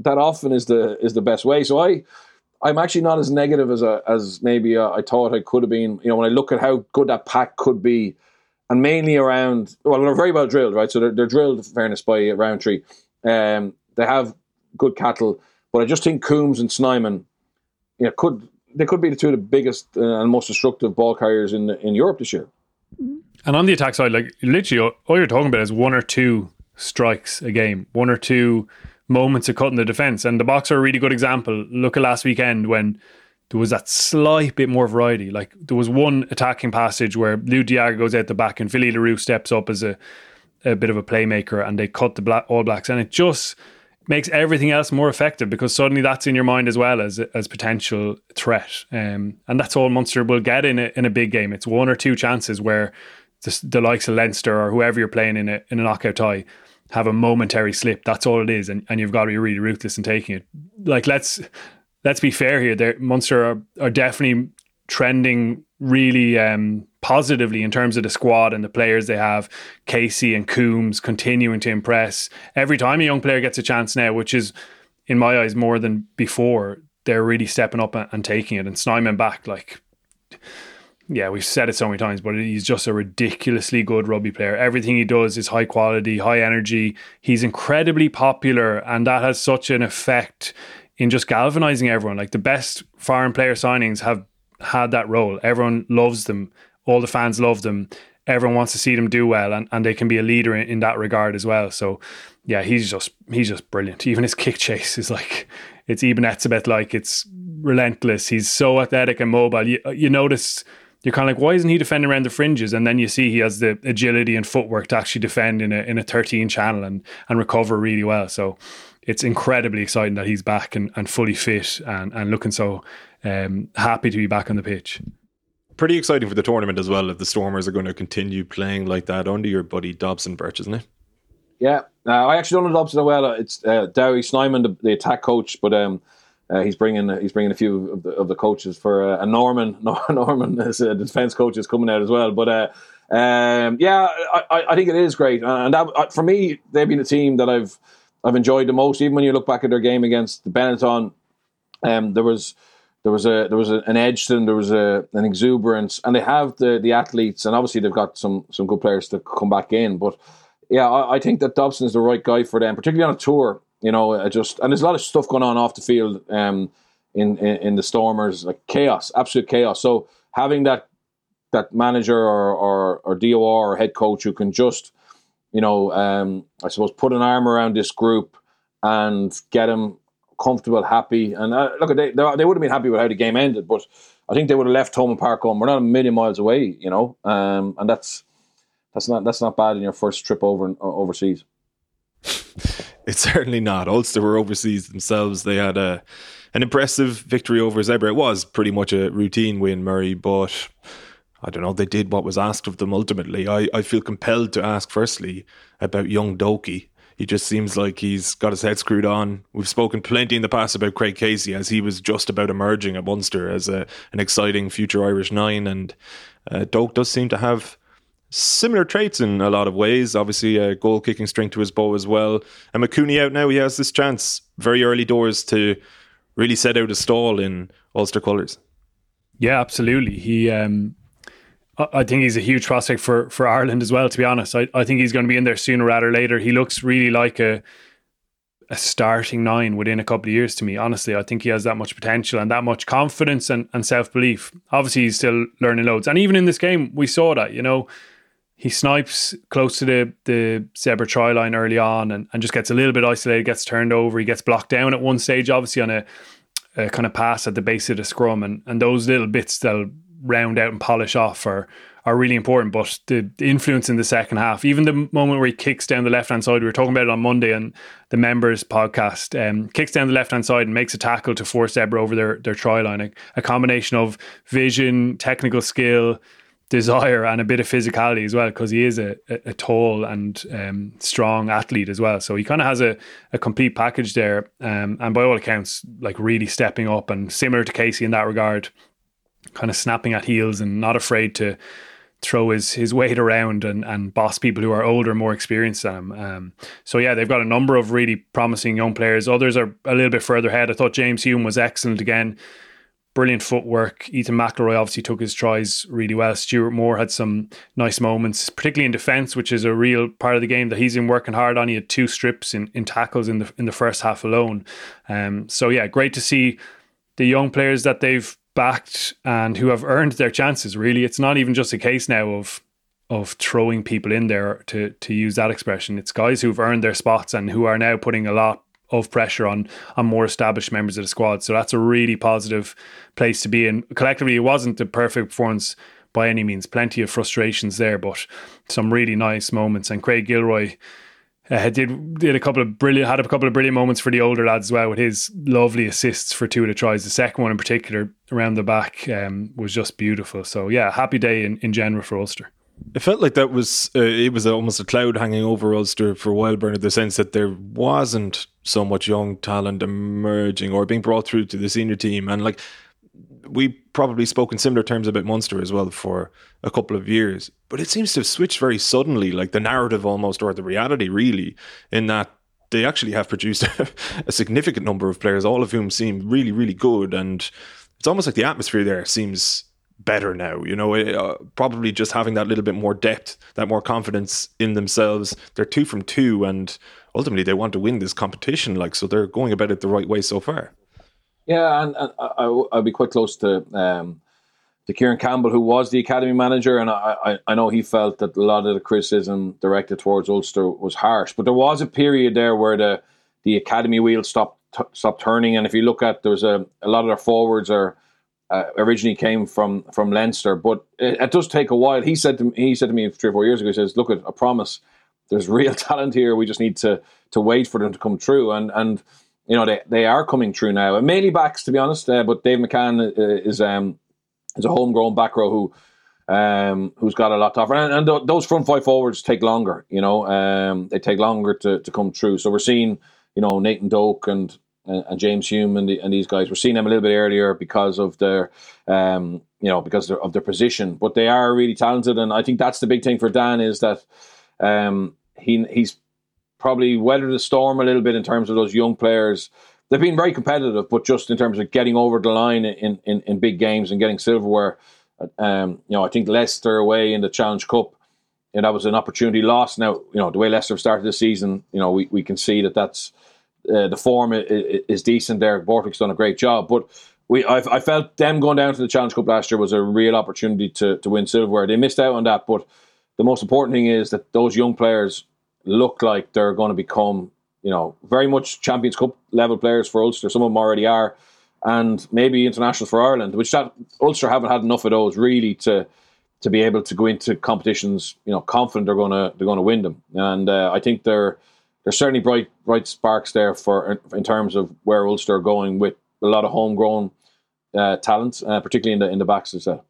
that often is the is the best way. So I. I'm actually not as negative as a, as maybe uh, I thought I could have been. You know, when I look at how good that pack could be, and mainly around. Well, they're very well drilled, right? So they're, they're drilled, fairness, by Rowntree. Um, they have good cattle. But I just think Coombs and Snyman, you know, could they could be the two of the biggest uh, and most destructive ball carriers in in Europe this year. And on the attack side, like literally, all you're talking about is one or two strikes a game, one or two moments of cutting the defense. And the are a really good example. Look at last weekend when there was that slight bit more variety. Like there was one attacking passage where Lood de Jager goes out the back and le Roux steps up as a, a bit of a playmaker and they cut the Black, All Blacks. And it just makes everything else more effective because suddenly that's in your mind as well as as potential threat. Um, and that's all Munster will get in a, in a big game. It's one or two chances where the, the likes of Leinster or whoever you're playing in a in a knockout tie have a momentary slip. That's all it is, and, and you've got to be really ruthless in taking it. Like let's let's be fair here. There, Munster are, are definitely trending really um, positively in terms of the squad and the players they have. Casey and Coombs continuing to impress. Every time a young player gets a chance now, which is in my eyes more than before, they're really stepping up and, and taking it. And Snyman back, like, yeah, we've said it so many times, but he's just a ridiculously good rugby player. Everything he does is high quality, high energy. He's incredibly popular, and that has such an effect in just galvanizing everyone. Like the best foreign player signings have had that role. Everyone loves them all the fans love them. Everyone wants to see them do well, and, and they can be a leader in, in that regard as well. So, yeah, he's just he's just brilliant. Even his kick chase is like it's Eben Etzebeth like it's relentless. He's so athletic and mobile. You you notice you're kind of like, why isn't he defending around the fringes? And then you see he has the agility and footwork to actually defend in a in a 13 channel and and recover really well. So it's incredibly exciting that he's back and, and fully fit and, and looking so um, happy to be back on the pitch pretty exciting for the tournament as well if the Stormers are going to continue playing like that under your buddy Dobson Birch, isn't it? Yeah, uh, I actually don't know Dobson well. It's uh, Dawie Snyman, the, the, attack coach, but um, uh, he's bringing he's bringing a few of the, of the coaches for uh, Norman Norman is a defense coach is coming out as well. But uh, um, yeah, I, I think it is great, and that, uh, for me, they've been a team that I've I've enjoyed the most. Even when you look back at their game against the Benetton, um, there was there was a there was an Edgston, there was a an exuberance, and they have the the athletes, and obviously they've got some some good players to come back in. But yeah, I, I think that Dobson is the right guy for them, particularly on a tour. You know, I just and there's a lot of stuff going on off the field um, in, in in the Stormers, like chaos, absolute chaos. So having that that manager or or, or DOR or head coach who can just you know, um, I suppose put an arm around this group and get them comfortable, happy. And uh, look, they, they would have been happy with how the game ended, but I think they would have left home and park home. We're not a million miles away, you know, um, and that's that's not that's not bad in your first trip over uh, overseas. it's certainly not. Ulster were overseas themselves. They had a an impressive victory over Zebre. It was pretty much a routine win, Murray, but I don't know. They did what was asked of them ultimately. I, I feel compelled to ask firstly about young Doki he just seems like he's got his head screwed on. We've spoken plenty in the past about Craig Casey as he was just about emerging at Munster as a, an exciting future Irish nine, and uh, Doak does seem to have similar traits in a lot of ways. Obviously, a goal kicking string to his bow as well. And McCooney out now, he has this chance very early doors to really set out a stall in Ulster colours. Yeah, absolutely. He, um, I think he's a huge prospect for for Ireland as well. To be honest, I, I think he's going to be in there sooner rather later. He looks really like a a starting nine within a couple of years to me. Honestly, I think he has that much potential and that much confidence and, and self belief. Obviously, he's still learning loads, and even in this game, we saw that. You know, he snipes close to the the Zebre try line early on and, and just gets a little bit isolated, gets turned over, he gets blocked down at one stage, obviously on a, a kind of pass at the base of the scrum and, and those little bits they'll round out and polish off are are really important. But the, the influence in the second half, even the moment where he kicks down the left hand side, we were talking about it on Monday and the members podcast, um, kicks down the left hand side and makes a tackle to force Zebre over their their try line. A, a combination of vision, technical skill, desire and a bit of physicality as well because he is a, a, tall and um, strong athlete as well. So he kind of has a, a complete package there. Um, and by all accounts, like really stepping up and similar to Casey in that regard, kind of snapping at heels and not afraid to throw his his weight around and, and boss people who are older, more experienced than him. Um, so yeah, they've got a number of really promising young players. Others are a little bit further ahead. I thought James Hume was excellent again brilliant footwork. Ethan McIlroy obviously took his tries really well. Stewart Moore had some nice moments, particularly in defence, which is a real part of the game that he's been working hard on. He had two strips in, in tackles in the in the first half alone. Um, so yeah, great to see the young players that they've backed and who have earned their chances. Really, it's not even just a case now of of throwing people in there to to use that expression. It's guys who've earned their spots and who are now putting a lot of pressure on on more established members of the squad. So that's a really positive place to be in. Collectively, it wasn't a perfect performance by any means. Plenty of frustrations there, but some really nice moments. And Craig Gilroy uh, did did a couple of brilliant had a couple of brilliant moments for the older lads as well with his lovely assists for two of the tries. The second one in particular around the back um, was just beautiful. So yeah, happy day in, in general for Ulster. It felt like that was uh, it was almost a cloud hanging over Ulster for a while, Bernard. The sense that there wasn't so much young talent emerging or being brought through to the senior team, and like we probably spoke in similar terms about Munster as well for a couple of years, but it seems to have switched very suddenly, like the narrative almost or the reality, really, in that they actually have produced a significant number of players, all of whom seem really, really good, and it's almost like the atmosphere there seems better now. You know, uh, probably just having that little bit more depth, that more confidence in themselves. They're two from two, and ultimately they want to win this competition. Like, so they're going about it the right way so far. Yeah, and, and I, will be quite close to um, to Kieran Campbell, who was the academy manager, and I, I, I know he felt that a lot of the criticism directed towards Ulster was harsh, but there was a period there where the the academy wheel stopped t- stopped turning, and if you look at there was a a lot of their forwards are uh, originally came from from Leinster, but it, it, does take a while. He said to me, he said to me three or four years ago, he says, "Look, I promise, there's real talent here. We just need to to wait for them to come true." And and you know they, they are coming true now. And mainly backs, to be honest. Uh, but Dave McCann uh, is um is a homegrown back row who. Um, who's got a lot to offer, and, and th- those front five forwards take longer. You know, um, they take longer to, to come true. So we're seeing, you know, Nathan Doak and and, and James Hume and, the, and these guys. We're seeing them a little bit earlier because of their, um, you know, because of their position. But they are really talented, and I think that's the big thing for Dan is that um, he he's probably weathered the storm a little bit in terms of those young players. They've been very competitive, but just in terms of getting over the line in, in, in big games and getting silverware, um, you know, I think Leicester away in the Challenge Cup, and that was an opportunity lost. Now, you know, the way Leicester started the season, you know, we, we can see that that's uh, the form is, is decent there. Borthwick's done a great job, but we i I felt them going down to the Challenge Cup last year was a real opportunity to to win silverware. They missed out on that, but the most important thing is that those young players look like they're going to become, you know, very much Champions Cup level players for Ulster. Some of them already are, and maybe internationals for Ireland, which that Ulster haven't had enough of those really to to be able to go into competitions, you know, confident they're going to they're to win them. And uh, I think they're there's certainly bright bright sparks there for in terms of where Ulster are going with a lot of homegrown uh, talent, uh, particularly in the in the backs as well.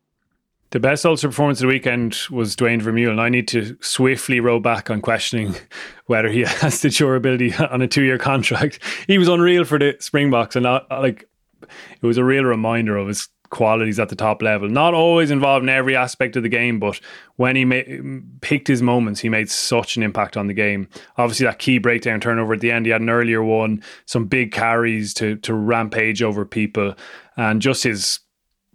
The best Ulster performance of the weekend was Duane Vermeulen. I need to swiftly row back on questioning whether he has the durability on a two-year contract. He was unreal for the Springboks, and not, like it was a real reminder of his qualities at the top level. Not always involved in every aspect of the game, but when he ma- picked his moments, he made such an impact on the game. Obviously, that key breakdown turnover at the end, he had an earlier one, some big carries to to rampage over people, and just his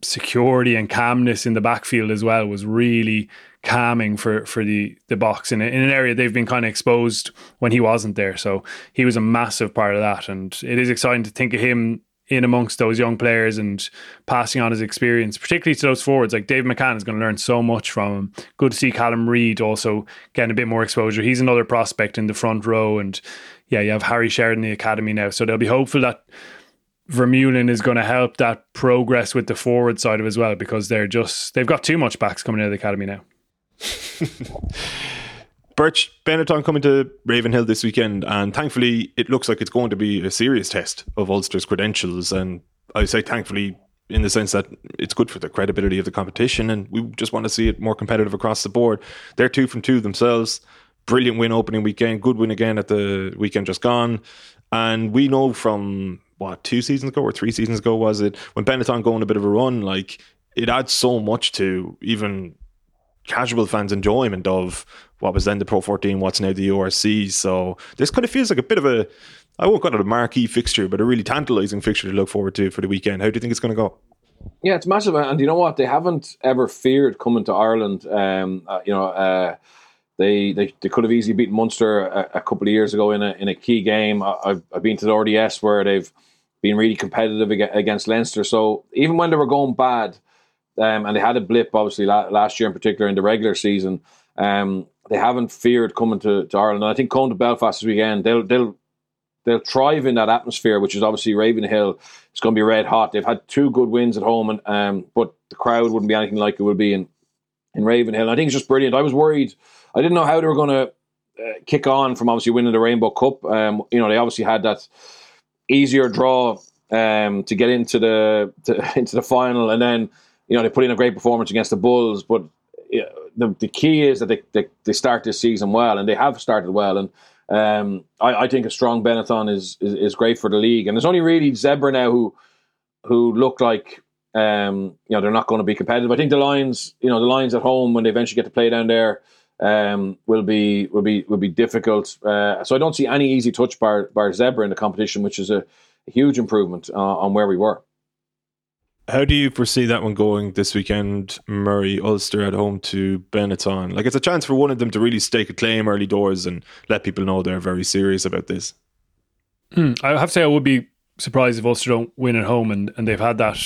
security and calmness in the backfield as well was really calming for for the the Boks in, in an area they've been kind of exposed when he wasn't there. So he was a massive part of that, and it is exciting to think of him in amongst those young players and passing on his experience, particularly to those forwards. Like Dave McCann is going to learn so much from him. Good to see Callum Reid also getting a bit more exposure. He's another prospect in the front row, and yeah, you have Harry Sheridan in the academy now, so they'll be hopeful that Vermeulen is going to help that progress with the forward side of as well because they're just they've got too much backs coming out of the academy now. Birch Benetton coming to Ravenhill this weekend, and thankfully it looks like it's going to be a serious test of Ulster's credentials. And I say thankfully in the sense that it's good for the credibility of the competition, and we just want to see it more competitive across the board. They're two from two themselves. Brilliant win opening weekend, good win again at the weekend just gone. And we know from what two seasons ago or three seasons ago was it when Benetton going a bit of a run, like it adds so much to even casual fans' enjoyment of what was then the Pro 14, what's now the URC. So this kind of feels like a bit of a I won't call it a marquee fixture, but a really tantalising fixture to look forward to for the weekend. How do you think it's going to go? Yeah, it's massive, and you know what? They haven't ever feared coming to Ireland. Um, uh, you know, uh, they, they they could have easily beaten Munster a, a, couple of years ago in a in a key game. I, have I've been to the RDS where they've been really competitive against Leinster. So even when they were going bad, um, and they had a blip obviously last year in particular in the regular season, um, they haven't feared coming to, to Ireland. And I think coming to Belfast this weekend, they'll they'll they'll thrive in that atmosphere, which is obviously Ravenhill. It's going to be red hot. They've had two good wins at home, and um, but the crowd wouldn't be anything like it would be in in Ravenhill. And I think it's just brilliant. I was worried. I didn't know how they were going to uh, kick on from obviously winning the Rainbow Cup. Um, you know, they obviously had that easier draw um, to get into the to, into the final, and then you know they put in a great performance against the Bulls. But the the key is that they, they, they start this season well, and they have started well. And um, I, I, think a strong Benetton is, is, is great for the league. And there's only really Zebre now who who look like um, you know they're not going to be competitive. I think the Lions, you know, the Lions at home when they eventually get to play down there um, will be will be will be difficult. Uh, so I don't see any easy touch bar bar Zebre in the competition, which is a, a huge improvement uh, on where we were. How do you foresee that one going this weekend? Murray Ulster at home to Benetton. Like it's a chance for one of them to really stake a claim early doors and let people know they're very serious about this. Hmm. I have to say I would be surprised if Ulster don't win at home, and, and they've had that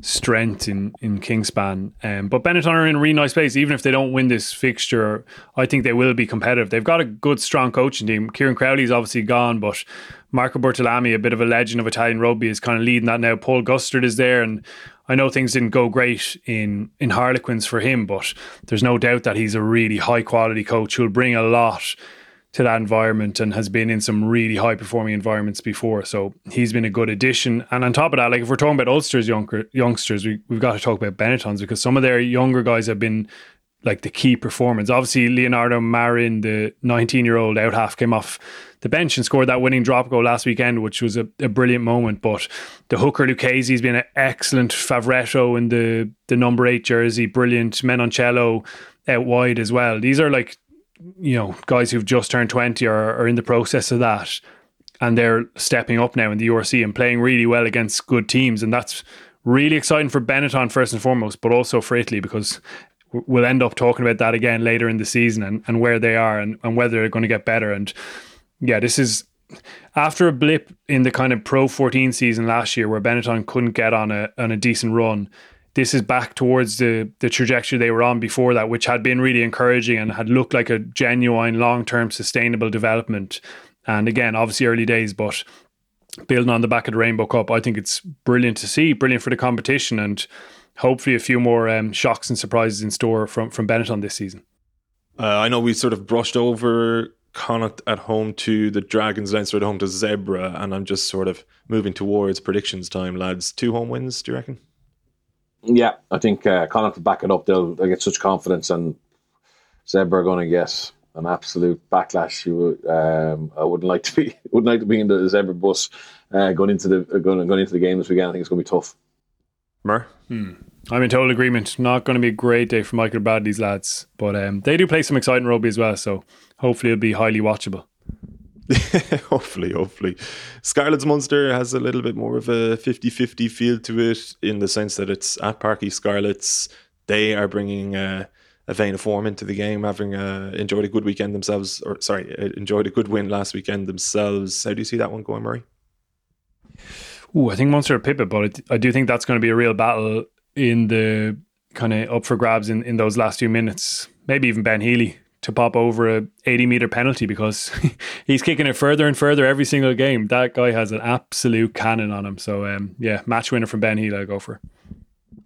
strength in in Kingspan. Um, but Benetton are in a really nice place. Even if they don't win this fixture, I think they will be competitive. They've got a good, strong coaching team. Kieran Crowley is obviously gone, but Marco Bortolami, a bit of a legend of Italian rugby, is kind of leading that now. Paul Gustard is there, and I know things didn't go great in in Harlequins for him, but there's no doubt that he's a really high quality coach who'll bring a lot to that environment and has been in some really high performing environments before. So he's been a good addition. And on top of that, like if we're talking about Ulster's younger youngsters, we, we've got to talk about Benettons because some of their younger guys have been like the key performance. Obviously, Leonardo Marin, the 19 year old out half, came off the bench and scored that winning drop goal last weekend, which was a, a brilliant moment. But the hooker Lucchesi has been an excellent Favretto in the, the number eight jersey, brilliant. Menoncello out wide as well. These are like you know, guys who've just turned 20 are, are in the process of that. And they're stepping up now in the URC and playing really well against good teams. And that's really exciting for Benetton first and foremost, but also for Italy because we'll end up talking about that again later in the season and, and where they are and, and whether they're going to get better. And yeah, this is after a blip in the kind of Pro 14 season last year where Benetton couldn't get on a on a decent run this is back towards the the trajectory they were on before that, which had been really encouraging and had looked like a genuine long term sustainable development. And again, obviously early days, but building on the back of the Rainbow Cup, I think it's brilliant to see, brilliant for the competition, and hopefully a few more um, shocks and surprises in store from from Benetton this season. Uh, I know we sort of brushed over Connacht at home to the Dragons, Leinster at home to Zebre, and I'm just sort of moving towards predictions time, lads. Two home wins, do you reckon? Yeah, I think uh, Connacht will back it up. They'll, they'll get such confidence, and Zebre are going to get an absolute backlash. You would, um, I wouldn't like to be wouldn't like to be in the Zebre bus uh, going into the uh, going, going into the game this weekend. I think it's going to be tough. Mer? Hmm. I'm in total agreement. Not going to be a great day for Michael Bradley's lads, but um, they do play some exciting rugby as well. So hopefully it'll be highly watchable. hopefully, hopefully. Scarlets Munster has a little bit more of a 50 50 feel to it in the sense that it's at Parc y Scarlets. They are bringing uh, a vein of form into the game, having uh, enjoyed a good weekend themselves, or sorry, uh, enjoyed a good win last weekend themselves. How do you see that one going, Murray? Ooh, I think Munster are but I do think that's going to be a real battle in the kind of up for grabs in, in those last few minutes. Maybe even Ben Healy to pop over a 80 meter penalty because he's kicking it further and further every single game. That guy has an absolute cannon on him. So um, yeah, match winner from Ben Healy. I go for.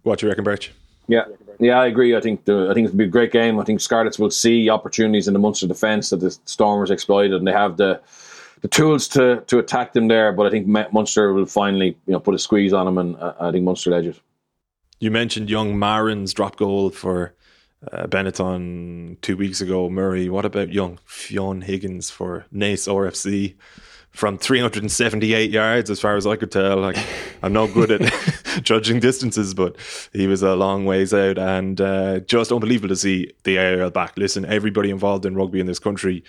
What do you reckon, Birch? Yeah, yeah, I agree. I think the, I think it'll be a great game. I think Scarlets will see opportunities in the Munster defence that the Stormers exploited, and they have the the tools to to attack them there. But I think Munster will finally you know put a squeeze on them, and uh, I think Munster edge it. You mentioned young Marin's drop goal for uh, Benetton two weeks ago. Murray, what about young Fionn Higgins for Naas RFC? From 378 yards, as far as I could tell, like I'm not good at judging distances, but he was a long ways out, and uh, just unbelievable to see the AIL back. Listen, everybody involved in rugby in this country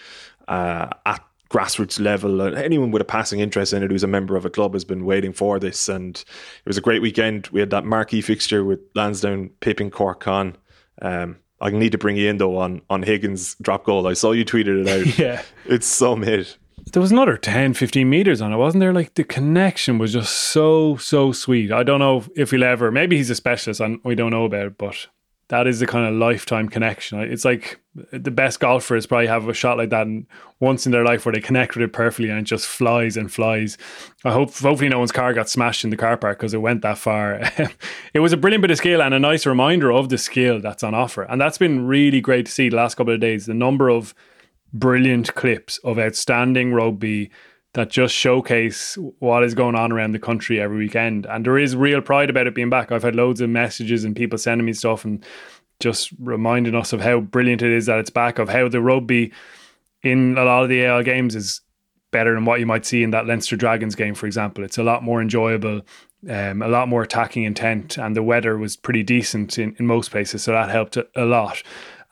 uh, at grassroots level. Uh, anyone with a passing interest in it who's a member of a club has been waiting for this. And it was a great weekend. We had that marquee fixture with Lansdowne pipping Cork Con. Um, I need to bring you in though on, on Higgins drop goal. I saw you tweeted it out. yeah. It's so mid. There was another 10, 15 meters on it, wasn't there? Like the connection was just so, so sweet. I don't know if he'll ever, maybe he's a specialist and we don't know about it, but that is the kind of lifetime connection. It's like the best golfers probably have a shot like that once in their life where they connect with it perfectly and it just flies and flies. I hope hopefully no one's car got smashed in the car park because it went that far. it was a brilliant bit of skill and a nice reminder of the skill that's on offer. And that's been really great to see the last couple of days. The number of brilliant clips of outstanding rugby that just showcase what is going on around the country every weekend. And there is real pride about it being back. I've had loads of messages and people sending me stuff and just reminding us of how brilliant it is that it's back, of how the rugby in a lot of the AIL games is better than what you might see in that Leinster Dragons game, for example. It's a lot more enjoyable, um, a lot more attacking intent, and the weather was pretty decent in, in most places, so that helped a lot.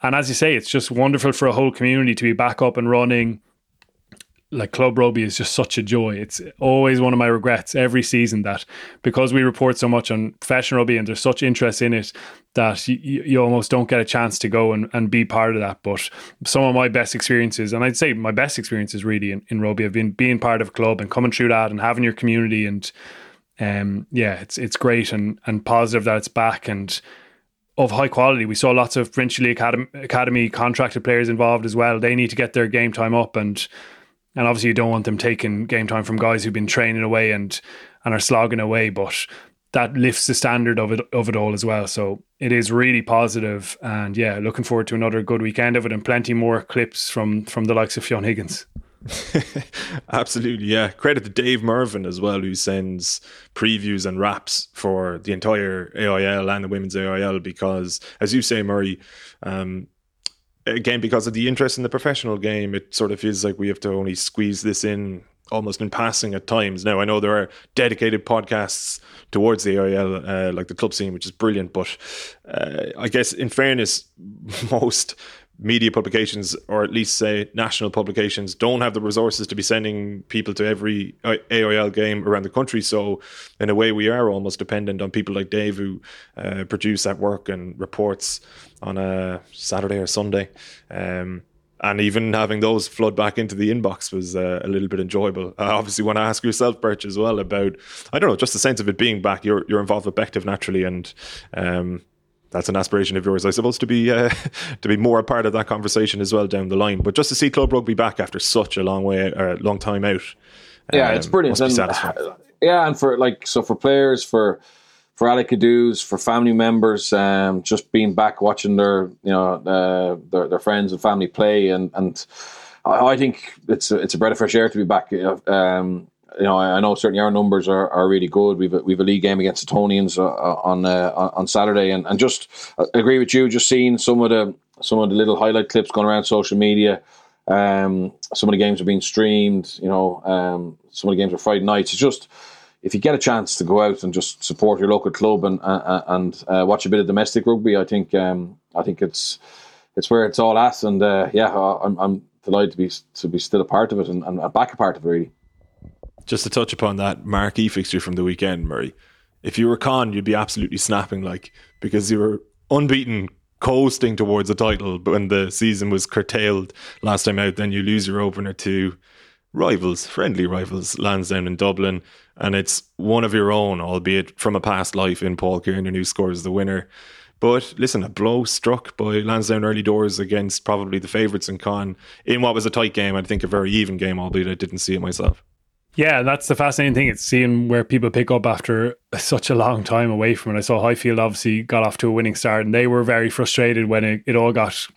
And as you say, it's just wonderful for a whole community to be back up and running like club rugby is just such a joy. It's always one of my regrets every season that because we report so much on professional rugby and there's such interest in it that you, you almost don't get a chance to go and, and be part of that. But some of my best experiences, and I'd say my best experiences really in, in rugby have been being part of a club and coming through that and having your community and um yeah, it's it's great and and positive that it's back and of high quality. We saw lots of Finchley Academy, Academy contracted players involved as well. They need to get their game time up and and obviously, you don't want them taking game time from guys who've been training away and and are slogging away. But that lifts the standard of it of it all as well. So it is really positive, and yeah, looking forward to another good weekend of it and plenty more clips from from the likes of Fionn Higgins. Absolutely, yeah. Credit to Dave Mervin as well, who sends previews and wraps for the entire AIL and the women's AIL because, as you say, Murray, um, again because of the interest in the professional game it sort of feels like we have to only squeeze this in almost in passing at times. Now i know there are dedicated podcasts towards the AIL, uh, like the club scene which is brilliant but uh, i guess in fairness most media publications or at least say national publications don't have the resources to be sending people to every AIL game around the country so in a way we are almost dependent on people like Dave who uh, produce that work and reports on a Saturday or Sunday um, and even having those flood back into the inbox was uh, a little bit enjoyable. I obviously want to ask yourself, Birch, as well about I don't know, just the sense of it being back. You're you're involved with Bective naturally, and um, that's an aspiration of yours, I suppose, to be uh, to be more a part of that conversation as well down the line. But just to see club rugby back after such a long way, or a long time out, yeah, um, it's brilliant. And, yeah, and for like so for players, for for Alec for family members, um, just being back watching their you know uh, their, their friends and family play, and and I, I think it's a, it's a breath of fresh air to be back. Um, you know, I know certainly our numbers are, are really good. We've a, we've a league game against the Tonians uh, uh on uh, on Saturday, and, and just I agree with you. Just seeing some of the some of the little highlight clips going around social media. Um, some of the games are being streamed. You know, um, some of the games are Friday nights. It's just if you get a chance to go out and just support your local club and uh, and uh, watch a bit of domestic rugby, I think um, I think it's it's where it's all at. And uh, yeah, I'm, I'm delighted to be to be still a part of it and, and back a part of it really. Just to touch upon that marquee fixture from the weekend, Murray. If you were Con, you'd be absolutely snapping, like because you were unbeaten, coasting towards a title. But when the season was curtailed last time out, then you lose your opener to rivals, friendly rivals, Lansdowne in Dublin, and it's one of your own, albeit from a past life in Paul Kiernan who scores the winner. But listen, a blow struck by Lansdowne early doors against probably the favourites in Con in what was a tight game. I think a very even game, albeit I didn't see it myself. Yeah, that's the fascinating thing. It's seeing where people pick up after such a long time away from it. I saw Highfield obviously got off to a winning start, and they were very frustrated when it, it all got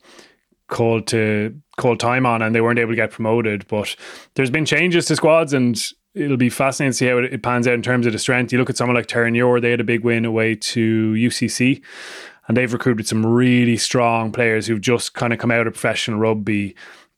called to called time on, and they weren't able to get promoted. But there's been changes to squads, and it'll be fascinating to see how it, it pans out in terms of the strength. You look at someone like Terenure, they had a big win away to UCC, and they've recruited some really strong players who've just kind of come out of professional rugby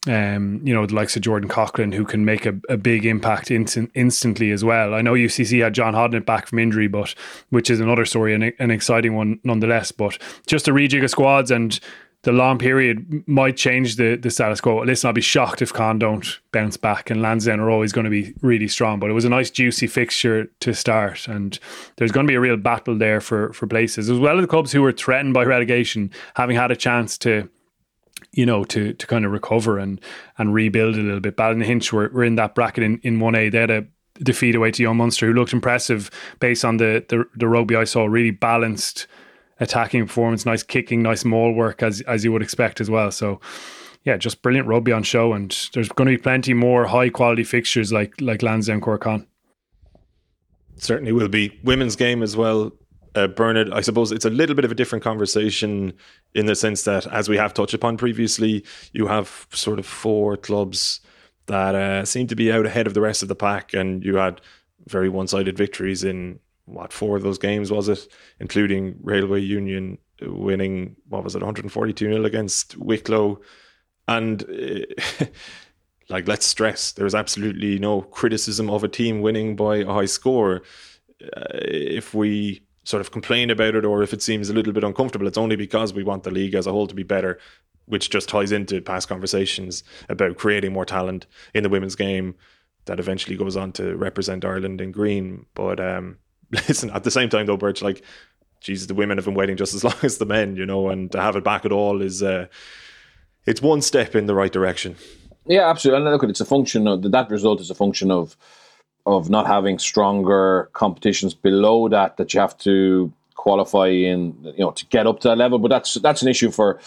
um, you know, the likes of Jordan Coghlan, who can make a, a big impact instant, instantly as well. I know UCC had John Hodnett back from injury, but which is another story, an, an exciting one nonetheless. But just a rejig of squads and the long period might change the, the status quo. Listen, I'll be shocked if Con don't bounce back, and Lansdowne are always going to be really strong. But it was a nice, juicy fixture to start, and there's going to be a real battle there for for places, as well as the clubs who were threatened by relegation, having had a chance to you know, to to kind of recover and and rebuild a little bit. Ballynahinch were, were in that bracket in, in 1A. They had a defeat away to Young Munster, who looked impressive based on the, the, the rugby I saw, really balanced attacking performance, nice kicking, nice maul work as as you would expect as well. So yeah, just brilliant rugby on show and there's going to be plenty more high quality fixtures like like Lansdowne Cork Con. Certainly will be. Women's game as well uh, Bernard, I suppose it's a little bit of a different conversation in the sense that, as we have touched upon previously, you have sort of four clubs that uh, seem to be out ahead of the rest of the pack, and you had very one-sided victories in what four of those games was it, including Railway Union winning what was it, 142 nil against Wicklow, and. Uh, like let's stress there is absolutely no criticism of a team winning by a high score uh, if we sort of complain about it or if it seems a little bit uncomfortable, it's only because we want the league as a whole to be better, which just ties into past conversations about creating more talent in the women's game that eventually goes on to represent Ireland in green. But um, listen, at the same time though, Birch, like, Jesus, the women have been waiting just as long as the men, you know, and to have it back at all is uh, it's one step in the right direction. Yeah, absolutely. And look, it's a function of that result is a function of of not having stronger competitions below that that you have to qualify in, you know, to get up to that level. But that's that's an issue for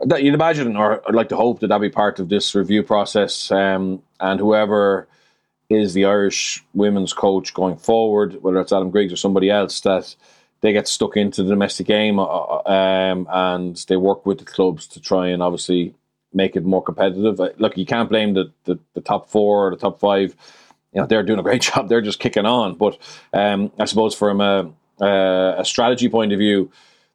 that you'd imagine, or I'd like to hope that that be part of this review process. Um, and whoever is the Irish women's coach going forward, whether it's Adam Griggs or somebody else, that they get stuck into the domestic game uh, uh, um, and they work with the clubs to try and obviously make it more competitive. Look, you can't blame the, the, the top four or the top five you know they're doing a great job. They're just kicking on. But um, I suppose from a, a, strategy point of view,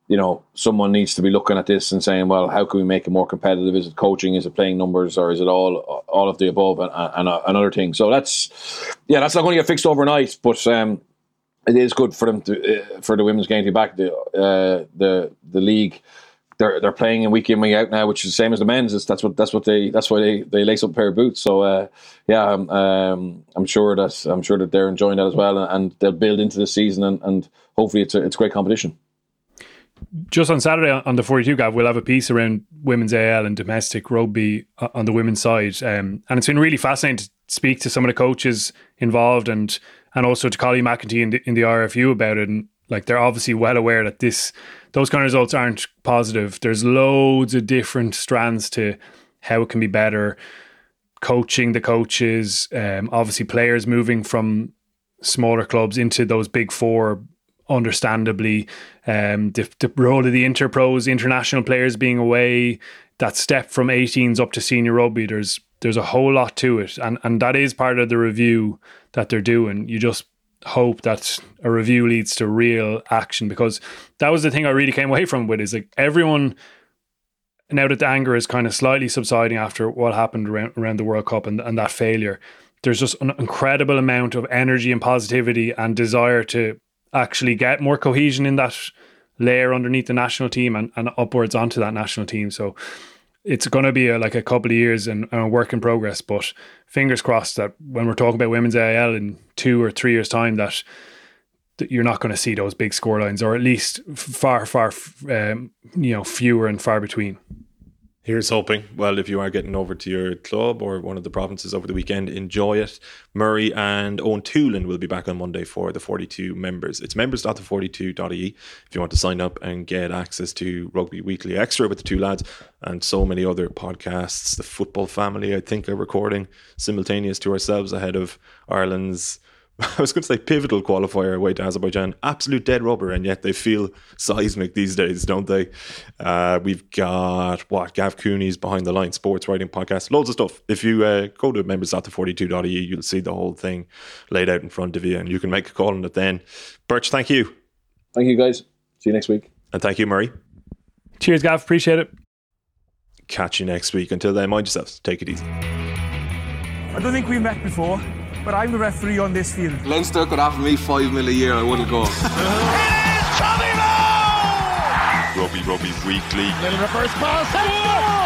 you know, someone needs to be looking at this and saying, well, how can we make it more competitive? Is it coaching? Is it playing numbers? Or is it all all of the above and, and, and other things? So that's yeah, that's not going to get fixed overnight, but. Um, it is good for them to uh, for the women's game to be back. The uh, the the league they're they're playing in week in week out now, which is the same as the men's. It's, that's what that's what they that's why they, they lace up a pair of boots. So uh, yeah, um, um, I'm sure that I'm sure that they're enjoying that as well, and, and they'll build into the season, and, and hopefully it's a, it's great competition. Just on Saturday on the 42 Gav, we'll have a piece around women's AIL and domestic rugby uh, on the women's side, um, and it's been really fascinating to speak to some of the coaches involved and and also to Colleen McEntee in the, in the RFU about it. And like they're obviously well aware that this those kind of results aren't positive. There's loads of different strands to how it can be better. Coaching the coaches, um, obviously players moving from smaller clubs into those big four, understandably. Um, the, the role of the interpros, international players being away, that step from 18s up to senior rugby. There's there's a whole lot to it, and and that is part of the review that they're doing. You just hope that a review leads to real action because that was the thing I really came away from with is like everyone now that the anger is kind of slightly subsiding after what happened around, around the World Cup and, and that failure, there's just an incredible amount of energy and positivity and desire to actually get more cohesion in that layer underneath the national team and, and upwards onto that national team. So it's going to be a, like a couple of years and, and, a work in progress. But fingers crossed that when we're talking about women's AIL in two or three years' time, that, that you're not going to see those big scorelines, or at least far, far, um, you know, fewer and far between. Here's hoping. Well, if you are getting over to your club or one of the provinces over the weekend, enjoy it. Murray and Eoin Toolan will be back on Monday for the 42 members. It's members.the42.ie if you want to sign up and get access to Rugby Weekly Extra with the two lads and so many other podcasts. The Football Family, I think, are recording simultaneous to ourselves ahead of Ireland's I was going to say pivotal qualifier away to Azerbaijan, absolute dead rubber, and yet they feel seismic these days, don't they? Uh, we've got what Gav Cooney's behind the line sports writing podcast, loads of stuff. If you uh, go to members members.the42.ie, you'll see the whole thing laid out in front of you, and you can make a call on it then. Birch, thank you. Thank you, guys. See you next week. And thank you, Murray. Cheers, Gav. Appreciate it. Catch you next week. Until then, mind yourselves. Take it easy. I don't think we've met before but I'm the referee on this field. Leinster could offer me five mil a year, I wouldn't go. it is Tommy Bowe! Rugby Rugby Weekly. Little reverse pass.